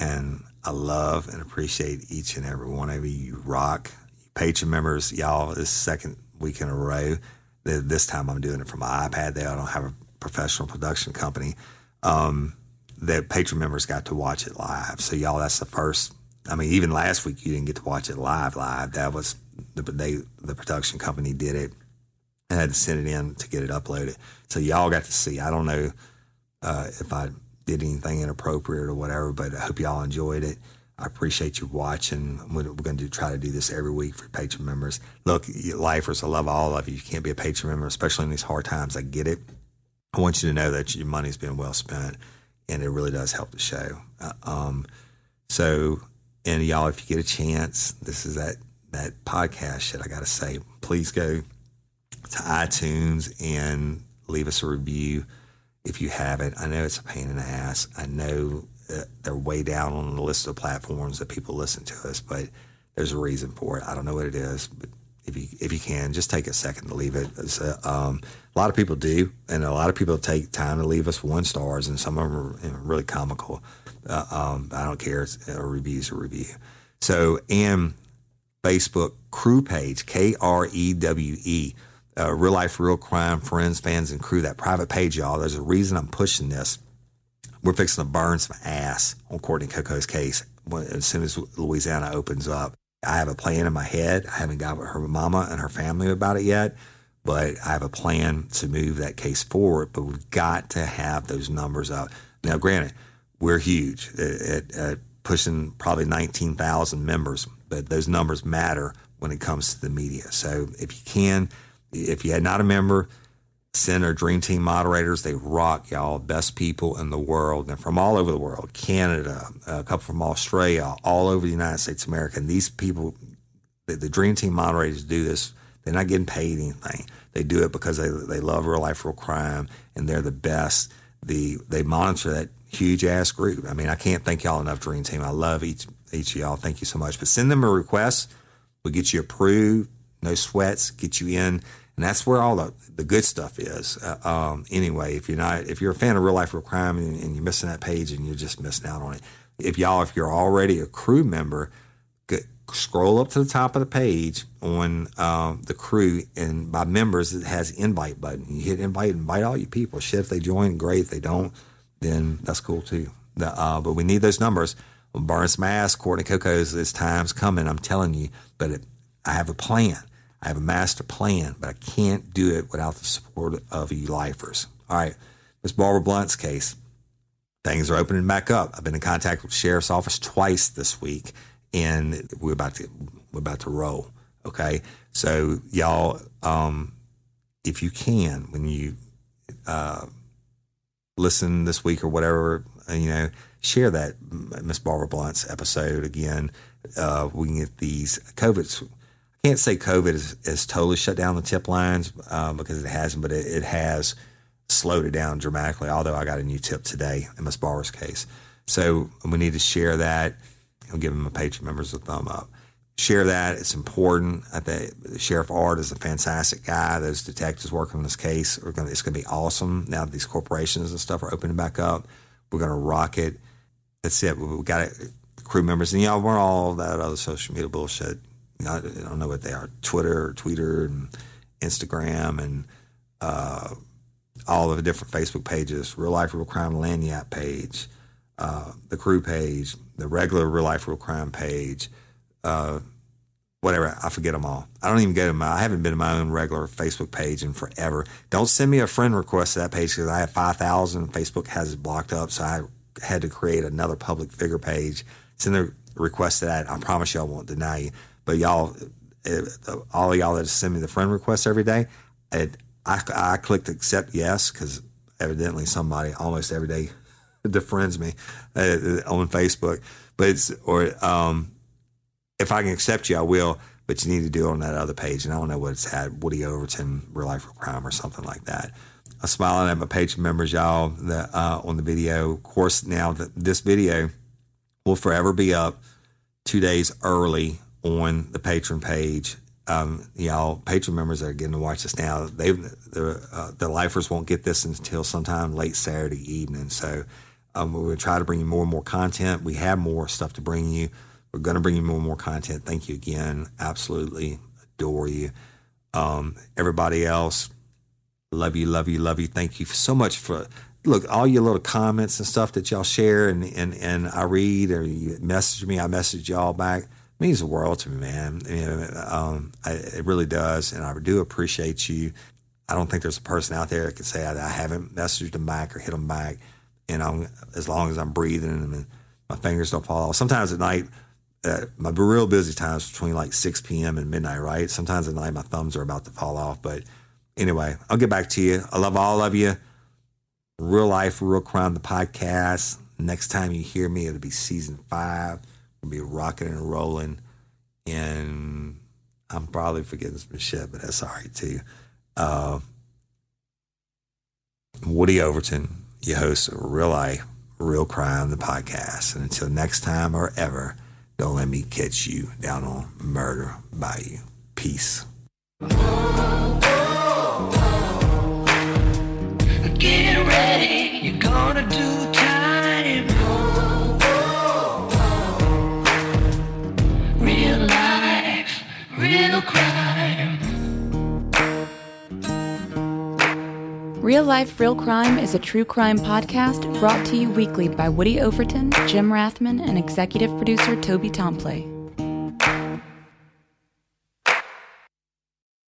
[SPEAKER 2] And I love and appreciate each and every one of you. You rock. Patreon members, y'all, this second week in a row. This time I'm doing it from my iPad. There, I don't have a professional production company. Um, the patron members got to watch it live. So y'all, that's the first I mean, even last week you didn't get to watch it live. Live that was the they the production company did it. I had to send it in to get it uploaded, so y'all got to see. I don't know uh, if I did anything inappropriate or whatever, but I hope y'all enjoyed it. I appreciate you watching. We're going to try to do this every week for patron members. Look, lifers, I love all of you. You can't be a patron member, especially in these hard times. I get it. I want you to know that your money's been well spent, and it really does help the show. Uh, um, so and y'all, if you get a chance, this is that that podcast shit. I got to say, please go to iTunes and leave us a review if you haven't. I know it's a pain in the ass. I know they're way down on the list of platforms that people listen to us, but there's a reason for it. I don't know what it is, but if you if you can, just take a second to leave it. A, um, a lot of people do, and a lot of people take time to leave us one stars, and some of them are really comical. Uh, um, I don't care. It's a review's a review. So, and Facebook crew page, K R E W E, uh, Real Life, Real Crime, Friends, Fans, and Crew, that private page, y'all. There's a reason I'm pushing this. We're fixing to burn some ass on Courtney Coco's case as soon as Louisiana opens up. I have a plan in my head. I haven't got with her mama and her family about it yet, but I have a plan to move that case forward. But we've got to have those numbers up. Now, granted, we're huge at, at pushing probably 19,000 members, but those numbers matter when it comes to the media. So if you can, if you're not a member, send our Dream Team moderators. They rock, y'all. Best people in the world and from all over the world Canada, a couple from Australia, all over the United States of America. And these people, the, the Dream Team moderators do this. They're not getting paid anything. They do it because they, they love real life, real crime, and they're the best. The, they monitor that huge ass group. I mean, I can't thank y'all enough, Dream Team. I love each each of y'all. Thank you so much. But send them a request. We'll get you approved. No sweats. Get you in, and that's where all the, the good stuff is. Uh, um, anyway, if you're not, if you're a fan of real life, real crime, and, and, you're missing that page, and you're just missing out on it. If y'all, if you're already a crew member, get, scroll up to the top of the page on um, the crew, and by members, it has invite button. You hit invite, invite all your people. Shit, if they join, great. If they don't then that's cool too. The, uh, but we need those numbers. Burns Mass, Courtney Coco's, this time's coming, I'm telling you. But it, I have a plan. I have a master plan, but I can't do it without the support of you lifers. All right. Miss Barbara Blunt's case. Things are opening back up. I've been in contact with sheriff's office twice this week, and we're about to we're about to roll. Okay, so y'all, um, if you can, when you uh, listen this week or whatever, uh, you know, share that Miss Barbara Blunt's episode again. Uh, we can get these COVID's. I can't say COVID has, has totally shut down the tip lines um, because it hasn't, but it, it, has slowed it down dramatically. Although I got a new tip today in Miss Barbara's case, so we need to share that and give them a Patreon members a thumb up. Share that; it's important. I think Sheriff Art is a fantastic guy. Those detectives working on this case are going. It's going to be awesome now that these corporations and stuff are opening back up. We're going to rock it. That's it. We got it. Crew members and y'all we're all that other social media bullshit. I don't know what they are. Twitter, Twitter, and Instagram, and uh, all of the different Facebook pages. Real life, real crime, Lagniappe page, uh, the crew page, the regular real life, real crime page. Uh, whatever. I forget them all. I don't even go to my, I haven't been to my own regular Facebook page in forever. Don't send me a friend request to that page because I have 5,000. Facebook has it blocked up. So I had to create another public figure page. Send a request to that. I promise you I won't deny you. But y'all, it, all y'all that send me the friend request every day, it, I, I clicked accept yes because evidently somebody almost every day defriends me uh, on Facebook. But it's, or, um, if I can accept you, I will. But you need to do it on that other page. And I don't know what it's at Woody Overton, Real Life Real Crime, or something like that. I'm smiling at my page members, y'all, that, uh, on the video. Of course, now that this video will forever be up two days early on the patron page. Um, y'all, patron members are getting to watch this now, they the uh, the lifers won't get this until sometime late Saturday evening. So um, we're going to try to bring you more and more content. We have more stuff to bring you. We're going to bring you more and more content. Thank you again. Absolutely adore you. Um, everybody else, love you, love you, love you. Thank you so much for look all your little comments and stuff that y'all share and and, and I read or you message me. I message y'all back. It means the world to me, man. You know, um, I, it really does, and I do appreciate you. I don't think there's a person out there that can say I, I haven't messaged them back or hit them back. And I'm, as long as I'm breathing and my fingers don't fall off. Sometimes at night uh, my real busy times between like 6 p.m. and midnight, right? Sometimes at night my thumbs are about to fall off. But anyway, I'll get back to you. I love all of you. Real Life, Real Crime, the podcast. Next time you hear me, it'll be season five. We'll be rocking and rolling. And I'm probably forgetting some shit, but that's all right too. Uh, Woody Overton, your host of Real Life, Real Crime, the podcast. And until next time or ever, don't let me catch you down on Murder Bayou. Peace.
[SPEAKER 3] Get ready, you're gonna do time. Real life, real crime.
[SPEAKER 1] Real Life, Real Crime is a true crime podcast brought to you weekly by Woody Overton, Jim Rathman, and executive producer Toby Tomplay.